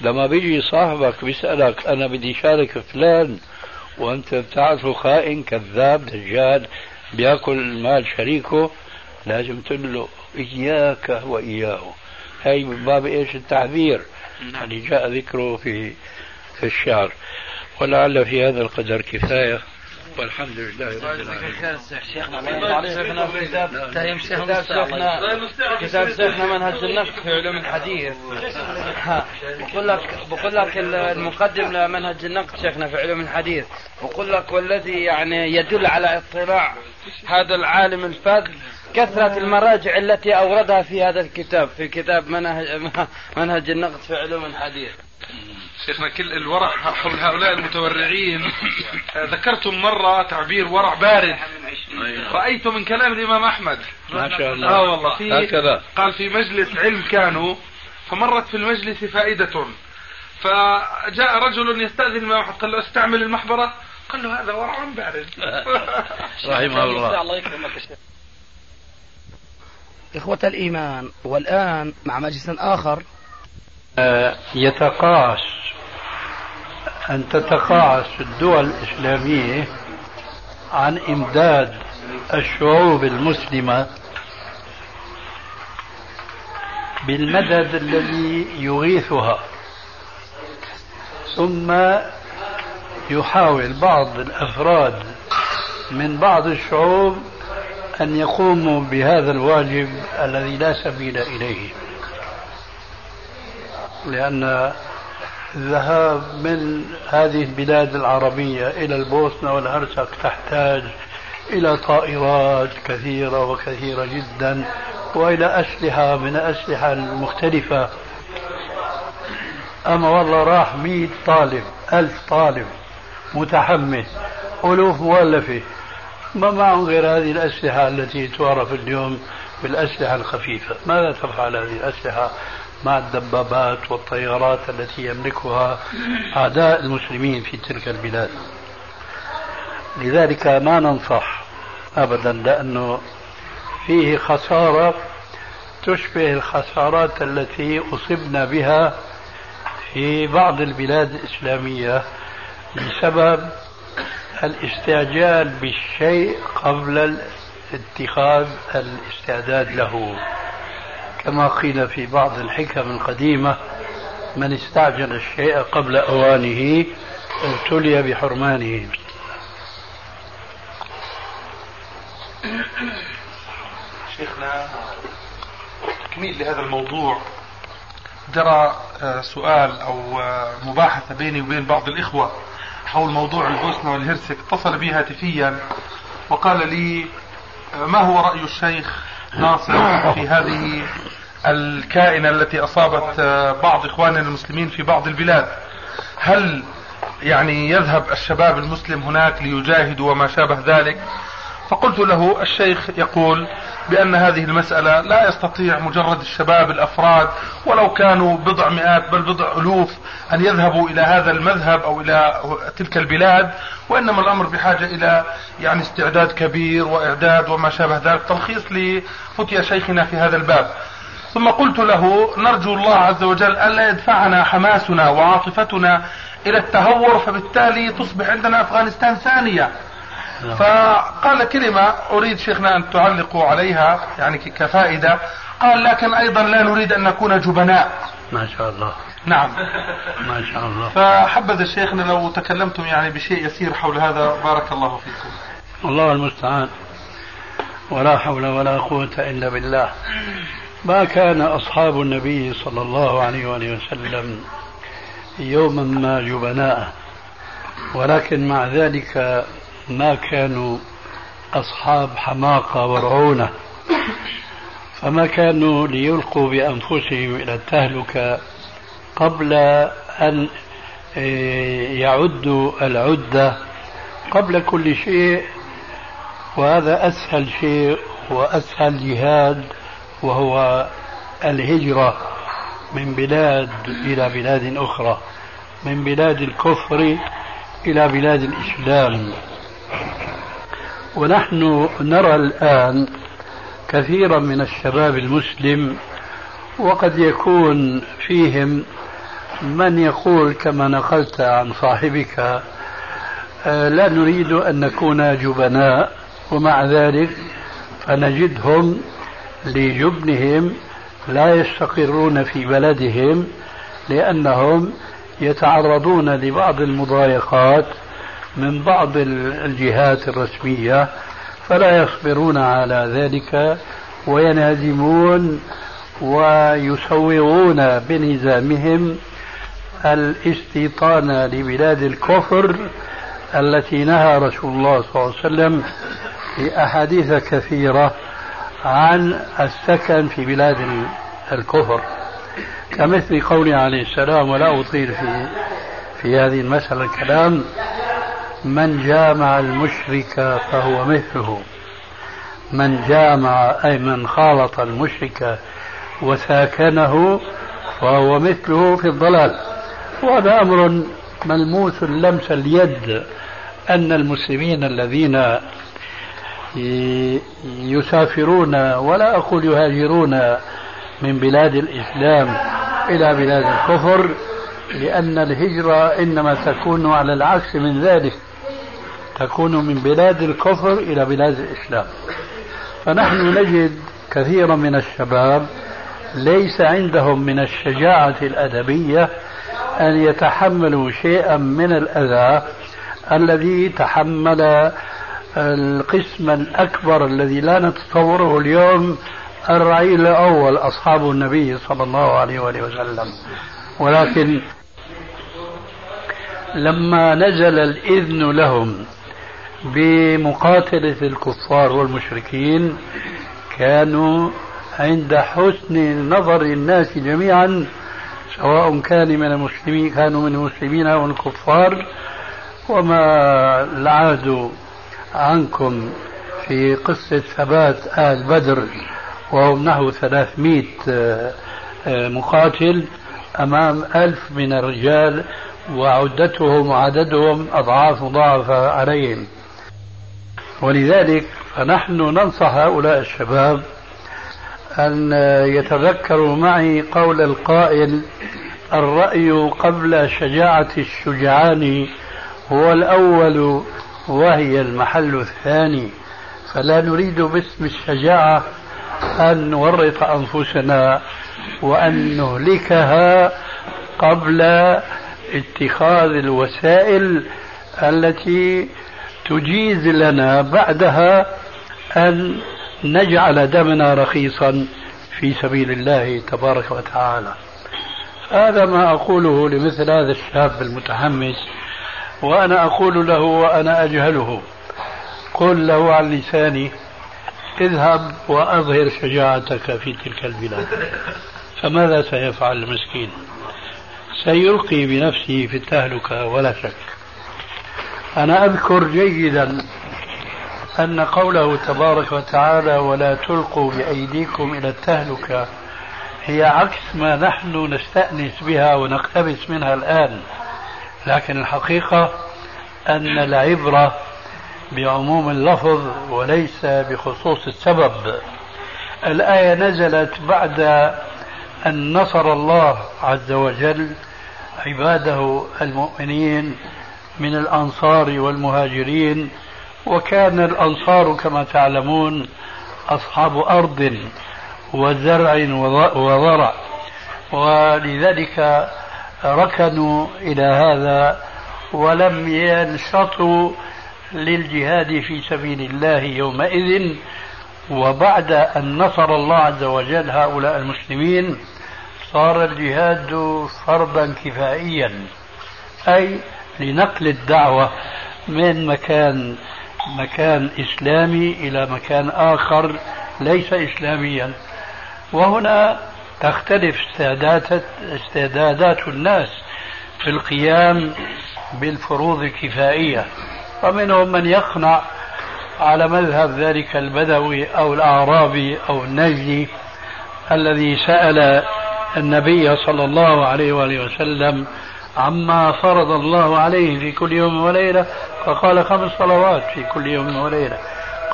لما بيجي صاحبك بيسألك أنا بدي شارك فلان وأنت بتعرفه خائن كذاب دجال بيأكل مال شريكه لازم تقول له إياك وإياه. هي من باب إيش؟ التعذير نعم. اللي جاء ذكره في في الشعر. ولعل في هذا القدر كفاية. والحمد لله رب العالمين. شيخنا كتاب شيخنا كتاب شيخنا منهج النفس في علوم الحديث. بقول لك بقول لك المقدم لمنهج النقد شيخنا في علوم الحديث. بقول لك والذي يعني يدل على اطلاع هذا العالم الفذ كثرة المراجع التي أوردها في هذا الكتاب في كتاب منهج منهج النقد في علوم الحديث. شيخنا كل الورع حول هؤلاء المتورعين. ذكرتم مرة تعبير ورع بارد. رأيت من كلام الإمام أحمد. ما شاء الله. آه والله. في هكذا قال في مجلس علم كانوا فمرت في المجلس فائدة. فجاء رجل يستأذن الإمام أحمد قال له استعمل المحبرة. قال له هذا ورع بارد. رحمه الله. الله يكرمك إخوة الإيمان والآن مع مجلس آخر آه، يتقاعس. أن تتقاعس الدول الإسلامية عن إمداد الشعوب المسلمة بالمدد الذي يغيثها ثم يحاول بعض الأفراد من بعض الشعوب أن يقوموا بهذا الواجب الذي لا سبيل إليه. لأن الذهاب من هذه البلاد العربية إلى البوسنة والهرسك تحتاج إلى طائرات كثيرة وكثيرة جدا وإلى أسلحة من الأسلحة المختلفة. أما والله راح مئة طالب ألف طالب متحمس ألوف مؤلفة. ما معهم غير هذه الأسلحة التي تعرف اليوم بالأسلحة الخفيفة. ماذا تفعل هذه الأسلحة؟ مع الدبابات والطيارات التي يملكها أعداء المسلمين في تلك البلاد. لذلك ما ننصح أبدا لأنه فيه خسارة تشبه الخسارات التي أصبنا بها في بعض البلاد الإسلامية بسبب الاستعجال بالشيء قبل اتخاذ الاستعداد له. كما قيل في بعض الحكم القديمة من استعجل الشيء قبل أوانه ابتلي بحرمانه. شيخنا تكميل لهذا الموضوع جرى آه، سؤال أو آه، مباحثة بيني وبين بعض الإخوة حول موضوع البوسنة والهرسك. اتصل بي هاتفيا وقال لي آه، ما هو رأي الشيخ ناصر في هذه الكائنة التي أصابت بعض إخواننا المسلمين في بعض البلاد. هل يعني يذهب الشباب المسلم هناك ليجاهدوا وما شابه ذلك؟ فقلت له الشيخ يقول بأن هذه المسألة لا يستطيع مجرد الشباب الأفراد ولو كانوا بضع مئات بل بضع ألوف أن يذهبوا إلى هذا المذهب أو إلى تلك البلاد وإنما الأمر بحاجة إلى يعني استعداد كبير وإعداد وما شابه ذلك تلخيص لفتيا شيخنا في هذا الباب ثم قلت له نرجو الله عز وجل ألا يدفعنا حماسنا وعاطفتنا إلى التهور فبالتالي تصبح عندنا أفغانستان ثانية. فقال كلمة أريد شيخنا أن تعلقوا عليها يعني كفائدة. قال لكن أيضا لا نريد أن نكون جبناء. ما شاء الله. نعم. ما شاء الله. فحبذا شيخنا لو تكلمتم يعني بشيء يسير حول هذا بارك الله فيكم. الله المستعان. ولا حول ولا قوة إلا بالله. ما كان أصحاب النبي صلى الله عليه وآله وسلم يوما ما جبناء ولكن مع ذلك ما كانوا أصحاب حماقة ورعونة فما كانوا ليلقوا بأنفسهم إلى التهلكة قبل أن آه، يعدوا العدة قبل كل شيء وهذا أسهل شيء وأسهل جهاد وهو الهجرة من بلاد إلى بلاد أخرى من بلاد الكفر إلى بلاد الإسلام. ونحن نرى الآن كثيرا من الشباب المسلم وقد يكون فيهم من يقول كما نقلت عن صاحبك آه، لا نريد أن نكون جبناء ومع ذلك فنجدهم لجبنهم لا يستقرون في بلدهم لأنهم يتعرضون لبعض المضايقات من بعض الجهات الرسمية فلا يصبرون على ذلك وينهزمون ويسوغون بنظامهم الاستيطان لبلاد الكفر التي نهى رسول الله صلى الله عليه وسلم في أحاديث كثيرة عن السكن في بلاد الكفر. كمثل قوله عليه السلام ولا أطيل في في هذه المسألة الكلام من جامع المشرك فهو مثله. من جامع أي من خالط المشرك وساكنه فهو مثله في الضلال. وهذا أمر ملموس لمس اليد أن المسلمين الذين يسافرون ولا أقول يهاجرون من بلاد الإسلام إلى بلاد الكفر لأن الهجرة إنما تكون على العكس من ذلك. تكون من بلاد الكفر إلى بلاد الإسلام. فنحن نجد كثيرا من الشباب ليس عندهم من الشجاعة الأدبية أن يتحملوا شيئا من الأذى الذي تحمل القسم الأكبر الذي لا نتصوره اليوم الرعيل الأول أصحاب النبي صلى الله عليه وآله وسلم. ولكن لما نزل الإذن لهم بمقاتلة الكفار والمشركين كانوا عند حسن نظر الناس جميعا سواء كان من المسلمين كانوا من المسلمين أو الكفار. وما العهد عنكم في قصة ثبات آل بدر وهم نحو 300 آه، مقاتل أمام ألف من الرجال وعدتهم وعددهم أضعاف مضاعفة عليهم. ولذلك فنحن ننصح هؤلاء الشباب أن يتذكروا معي قول القائل الرأي قبل شجاعة الشجعان هو الأول وهي المحل الثاني. فلا نريد باسم الشجاعة أن نورط أنفسنا وأن نهلكها قبل اتخاذ الوسائل التي تجيز لنا بعدها أن نجعل دمنا رخيصا في سبيل الله تبارك وتعالى. هذا ما أقوله لمثل هذا الشاب المتحمس وأنا أقول له وأنا أجهله قل له عن لساني اذهب وأظهر شجاعتك في تلك البلاد. فماذا سيفعل المسكين؟ سيلقي بنفسه في التهلكة ولا شك. أنا أذكر جيدا أن قوله تبارك وتعالى ولا تلقوا بأيديكم إلى التهلكة هي عكس ما نحن نستأنس بها ونقتبس منها الآن. لكن الحقيقة أن العبرة بعموم اللفظ وليس بخصوص السبب. الآية نزلت بعد أن نصر الله عز وجل عباده المؤمنين من الأنصار والمهاجرين وكان الأنصار كما تعلمون أصحاب أرض وزرع وضرع ولذلك ركنوا إلى هذا ولم ينشطوا للجهاد في سبيل الله يومئذ. وبعد أن نصر الله عز وجل هؤلاء المسلمين صار الجهاد فرضا كفائيا أي لنقل الدعوة من مكان مكان إسلامي إلى مكان آخر ليس إسلاميا. وهنا تختلف استعدادات استعدادات الناس في القيام بالفروض الكفائية. فمنهم من يقنع على مذهب ذلك البدوي أو الأعرابي أو النجدي الذي سأل النبي صلى الله عليه وآله وسلم عما فرض الله عليه في كل يوم وليلة فقال خمس صلوات في كل يوم وليلة.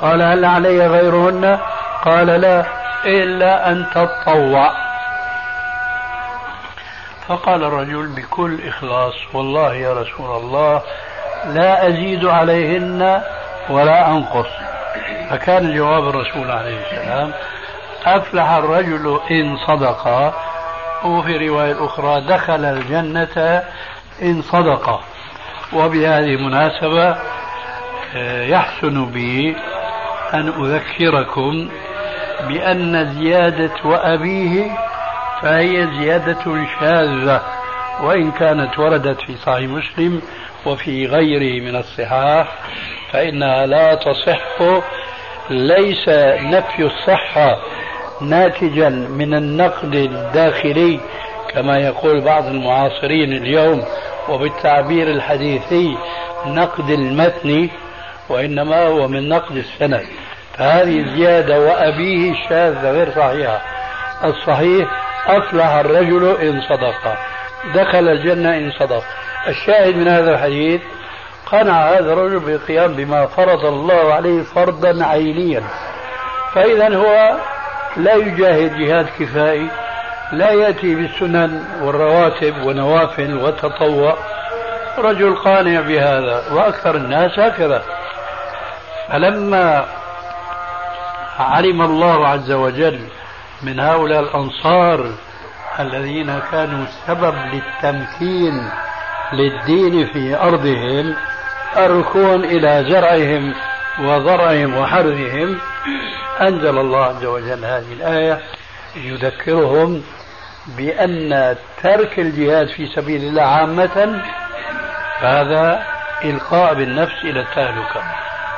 قال هل علي غيرهن؟ قال لا إلا أن تطوع. فقال الرجل بكل إخلاص والله يا رسول الله لا أزيد عليهن ولا أنقص. فكان جواب الرسول عليه السلام أفلح الرجل إن صدق وفي رواية أخرى دخل الجنة إن صدق. وبهذه المناسبة آه، يحسن بي أن أذكركم بأن زيادة وأبيه فهي زيادة شاذة وإن كانت وردت في صحيح مسلم وفي غيره من الصحاح فإنها لا تصح ليس نفي الصحة ناتجا من النقد الداخلي كما يقول بعض المعاصرين اليوم وبالتعبير الحديثي نقد المتن وإنما هو من نقد السند. فهذه زيادة وأبيه شاذة غير صحيحة. الصحيح أفلح الرجل إن صدق. دخل الجنة إن صدق. الشاهد من هذا الحديث قنع هذا الرجل بالقيام بما فرض الله عليه فرضا عينيا. فإذا هو لا يجاهد جهاد كفائي لا يأتي بالسنن والرواتب ونوافل وتطوع. رجل قانع بهذا وأكثر الناس هكذا. فلما علم الله عز وجل من هؤلاء الأنصار الذين كانوا سبب للتمكين للدين في أرضهم الركون إلى زرعهم وضرعهم وحرثهم أنزل الله عز وجل هذه الآية يذكرهم بأن ترك الجهاد في سبيل الله عامة هذا إلقاء بالنفس إلى التهلكة.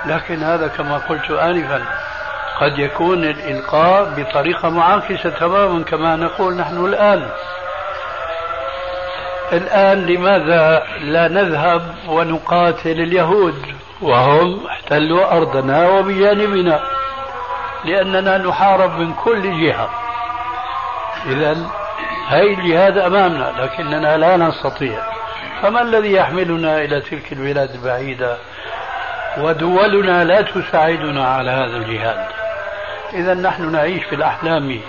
لكن هذا كما قلت آنفا قد يكون الإلقاء بطريقة معاكسة تماما كما نقول نحن الآن. الآن لماذا لا نذهب ونقاتل اليهود؟ وهم احتلوا أرضنا وبجانبنا لأننا نحارب من كل جهة. إذا هاي الجهاد أمامنا لكننا لا نستطيع. فما الذي يحملنا إلى تلك البلاد البعيدة؟ ودولنا لا تساعدنا على هذا الجهاد. إذا نحن نعيش في الأحلام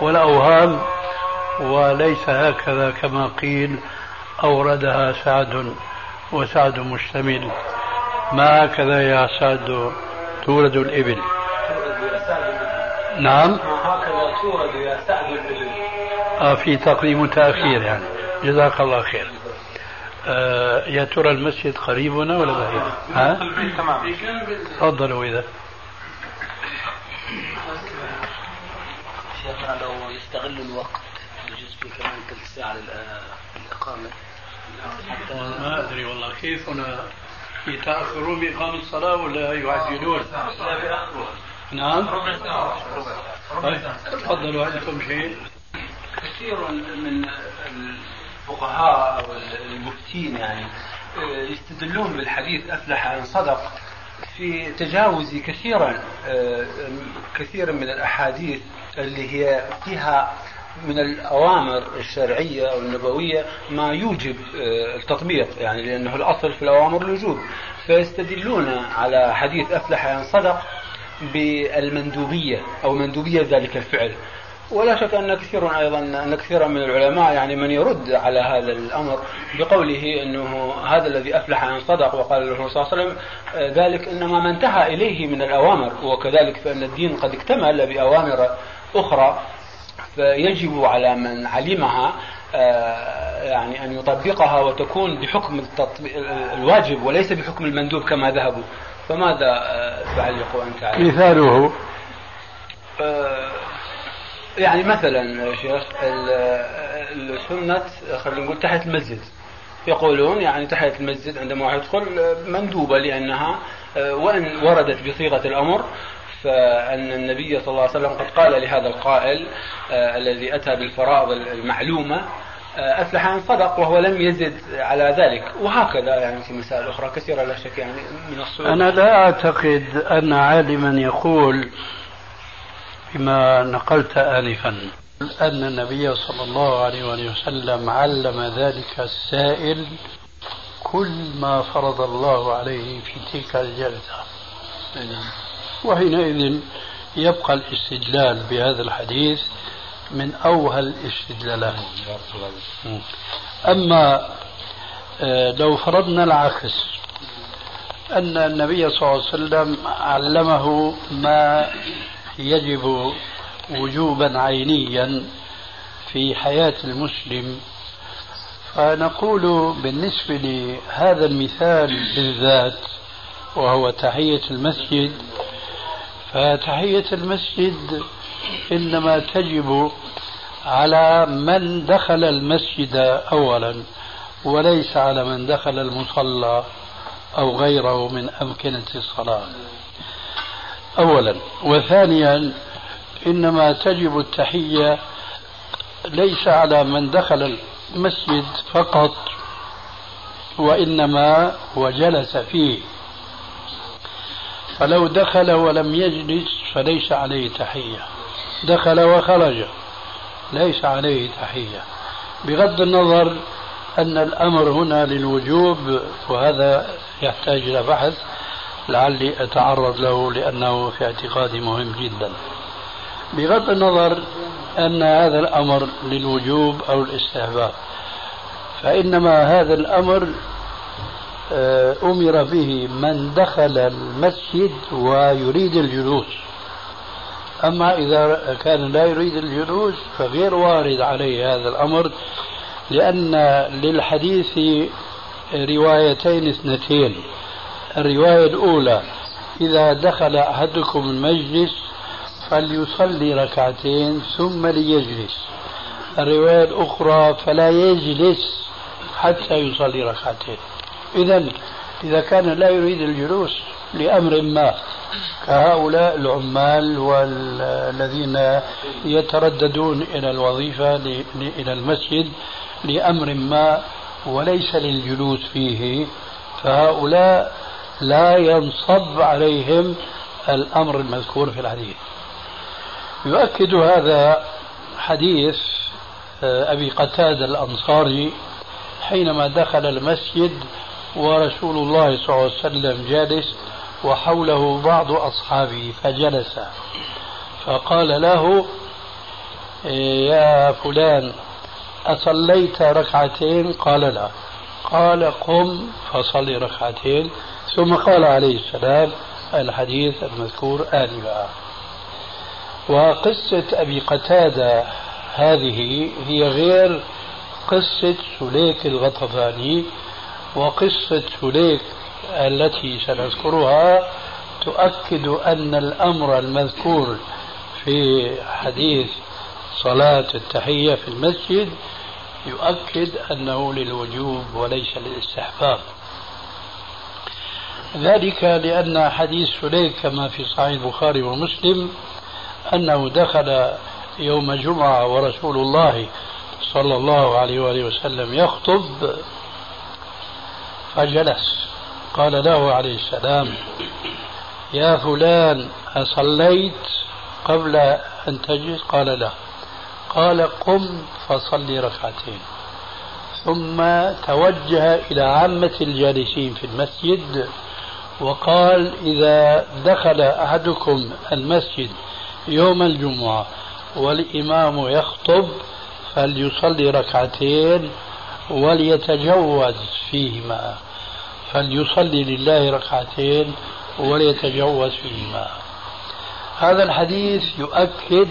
والأوهام وليس هكذا كما قيل أوردها سعد وسعد مشتمل. ما هكذا يا سعد تورد الإبل؟ نعم. هكذا تورد يا سعد الإبل آه في تقديم وتأخير يعني. جزاك الله خير. آه يا ترى المسجد قريبنا ولا بعيد؟ ها؟ تمام تفضلوا إذا شيخنا لو يستغل الوقت يجوز في كمان ثلث ساعة للإقامة. حتى ما أدري والله كيف هنا يتأخرون بإقامة الصلاة ولا يعجلون؟ نعم طيب تفضلوا عندكم شيء كثير من الفقهاء أو المفتين يعني آه، يستدلون بالحديث أفلح أن صدق في تجاوز كثيرا آه، كثيرا من الأحاديث اللي هي فيها من الأوامر الشرعية أو النبوية ما يوجب آه، التطبيق يعني لأنه الأصل في الأوامر الوجوب. فيستدلون على حديث أفلح أن صدق بالمندوبية أو مندوبية ذلك الفعل. ولا شك أن كثير أيضا أن كثيرا من العلماء يعني من يرد على هذا الأمر بقوله أنه هذا الذي أفلح أن صدق وقال له صلى الله عليه وسلم آه، ذلك إنما ما انتهى إليه من الأوامر. وكذلك فإن الدين قد اكتمل بأوامر أخرى. فيجب على من علمها آه، يعني أن يطبقها وتكون بحكم الواجب وليس بحكم المندوب كما ذهبوا. فماذا آه، تعلق أنت عليه؟ مثاله. يعني مثلا شيخ السنة خلينا نقول تحت المسجد. يقولون يعني تحت المسجد عندما يدخل مندوبة لأنها وإن وردت بصيغة الأمر فأن النبي صلى الله عليه وسلم قد قال لهذا القائل الذي أتى بالفرائض المعلومة أفلح أن صدق وهو لم يزد على ذلك. وهكذا يعني في مسائل أخرى كثيرة لا شك يعني من الصور أنا لا أعتقد أن عالما يقول بما نقلت آنفا أن النبي صلى الله عليه وسلم علم ذلك السائل كل ما فرض الله عليه في تلك الجلسة. وحينئذ يبقى الاستدلال بهذا الحديث من أوهى الاستدلالات. أما آه، لو فرضنا العكس أن النبي صلى الله عليه وسلم علمه ما يجب وجوبا عينيا في حياة المسلم فنقول بالنسبة لهذا المثال بالذات وهو تحية المسجد فتحية المسجد إنما تجب على من دخل المسجد أولا وليس على من دخل المصلى أو غيره من أمكنة الصلاة. أولا وثانيا إنما تجب التحية ليس على من دخل المسجد فقط وإنما وجلس فيه. فلو دخل ولم يجلس فليس عليه تحية. دخل وخرج ليس عليه تحية. بغض النظر أن الأمر هنا للوجوب وهذا يحتاج إلى بحث لعلي أتعرض له لأنه في اعتقادي مهم جدا. بغض النظر أن هذا الأمر للوجوب أو الاستحباب فإنما هذا الأمر أمر به من دخل المسجد ويريد الجلوس. أما إذا كان لا يريد الجلوس فغير وارد عليه هذا الأمر لأن للحديث روايتين اثنتين. الرواية الأولى إذا دخل أحدكم المجلس فليصلي ركعتين ثم ليجلس. الرواية الأخرى فلا يجلس حتى يصلي ركعتين. إذا إذا كان لا يريد الجلوس لأمر ما كهؤلاء العمال والذين يترددون إلى الوظيفة إلى المسجد لأمر ما وليس للجلوس فيه. فهؤلاء لا ينصب عليهم الأمر المذكور في الحديث. يؤكد هذا حديث آه، أبي قتادة الأنصاري حينما دخل المسجد ورسول الله صلى الله عليه وسلم جالس وحوله بعض أصحابه فجلس. فقال له يا فلان أصليت ركعتين؟ قال لا. قال قم. فصلي ركعتين. ثم قال عليه السلام الحديث المذكور آنفا. وقصة أبي قتادة هذه هي غير قصة سليك الغطفاني وقصة سليك التي سنذكرها تؤكد أن الأمر المذكور في حديث صلاة التحية في المسجد يؤكد أنه للوجوب وليس للاستحباب. ذلك لأن حديث سليك كما في صحيح البخاري ومسلم أنه دخل يوم جمعة ورسول الله صلى الله عليه وآله وسلم يخطب فجلس قال له عليه السلام يا فلان أصليت قبل أن تجلس؟ قال لا. قال قم فصلي ركعتين. ثم توجه إلى عامة الجالسين في المسجد وقال إذا دخل أحدكم المسجد يوم الجمعة والإمام يخطب فليصلي ركعتين وليتجوز فيهما. فليصلي لله ركعتين وليتجوز فيهما هذا الحديث يؤكد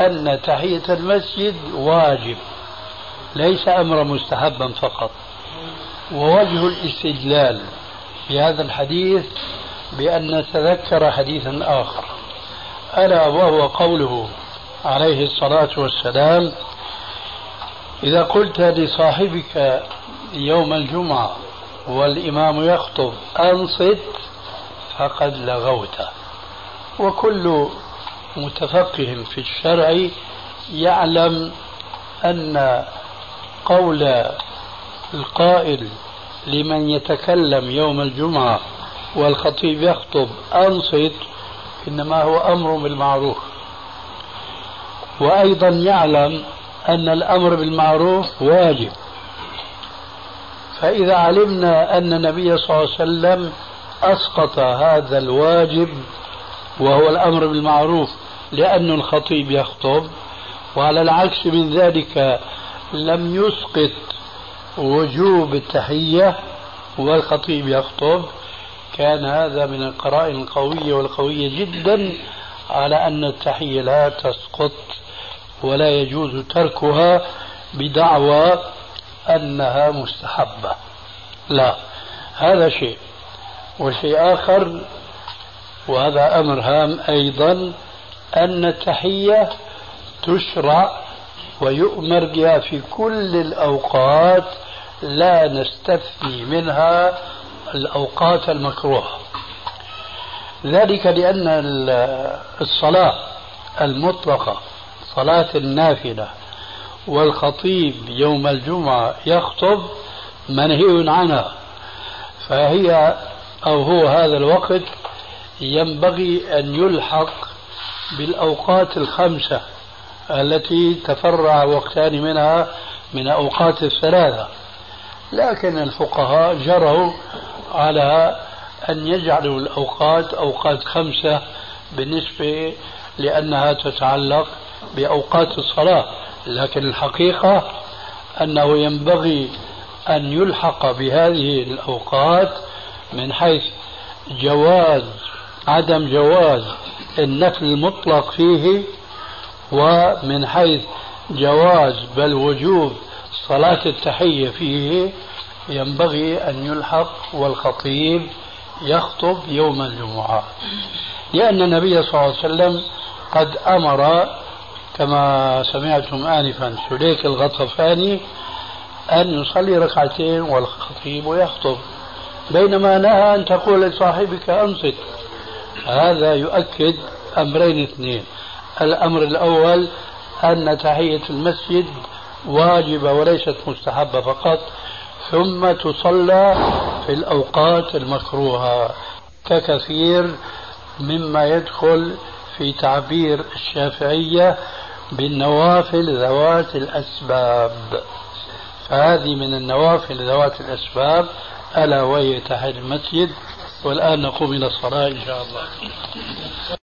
أن تحية المسجد واجب ليس أمرا مستحبا فقط ووجه الاستدلال في هذا الحديث بأن نتذكر حديثا آخر. ألا وهو قوله عليه الصلاة والسلام إذا قلت لصاحبك يوم الجمعة والإمام يخطب أنصت فقد لغوت. وكل متفقه في الشرع يعلم أن قول القائل لمن يتكلم يوم الجمعة والخطيب يخطب أنصت إنما هو أمر بالمعروف. وأيضا يعلم أن الأمر بالمعروف واجب. فإذا علمنا أن النبي صلى الله عليه وسلم أسقط هذا الواجب وهو الأمر بالمعروف لأن الخطيب يخطب وعلى العكس من ذلك لم يسقط وجوب التحية والخطيب يخطب. كان هذا من القرائن القوية والقوية جدا على أن التحية لا تسقط ولا يجوز تركها بدعوى أنها مستحبة. لا هذا شيء. وشيء آخر وهذا أمر هام أيضا أن التحية تشرع ويؤمر بها في كل الأوقات لا نستثني منها الأوقات المكروهة. ذلك لأن الصلاة المطلقة صلاة النافلة والخطيب يوم الجمعة يخطب منهي عنها. فهي أو هو هذا الوقت ينبغي أن يلحق بالأوقات الخمسة التي تفرع وقتان منها من أوقات الثلاثة. لكن الفقهاء جروا على أن يجعلوا الأوقات أوقات خمسة بالنسبة لأنها تتعلق بأوقات الصلاة. لكن الحقيقة أنه ينبغي أن يلحق بهذه الأوقات من حيث جواز عدم جواز النفل المطلق فيه ومن حيث جواز بل وجوب صلاة التحية فيه ينبغي أن يلحق والخطيب يخطب يوم الجمعة. لأن النبي صلى الله عليه وسلم قد أمر كما سمعتم آنفا سليك الغطفاني أن يصلي ركعتين والخطيب يخطب. بينما نهى أن تقول لصاحبك أنصت هذا يؤكد أمرين اثنين. الأمر الأول أن تحية المسجد واجبة وليست مستحبة فقط ثم تصلى في الأوقات المكروهة. ككثير مما يدخل في تعبير الشافعية بالنوافل ذوات الأسباب. فهذه من النوافل ذوات الأسباب. ألا وهي تحت المسجد والآن نقوم إلى الصلاة إن شاء الله.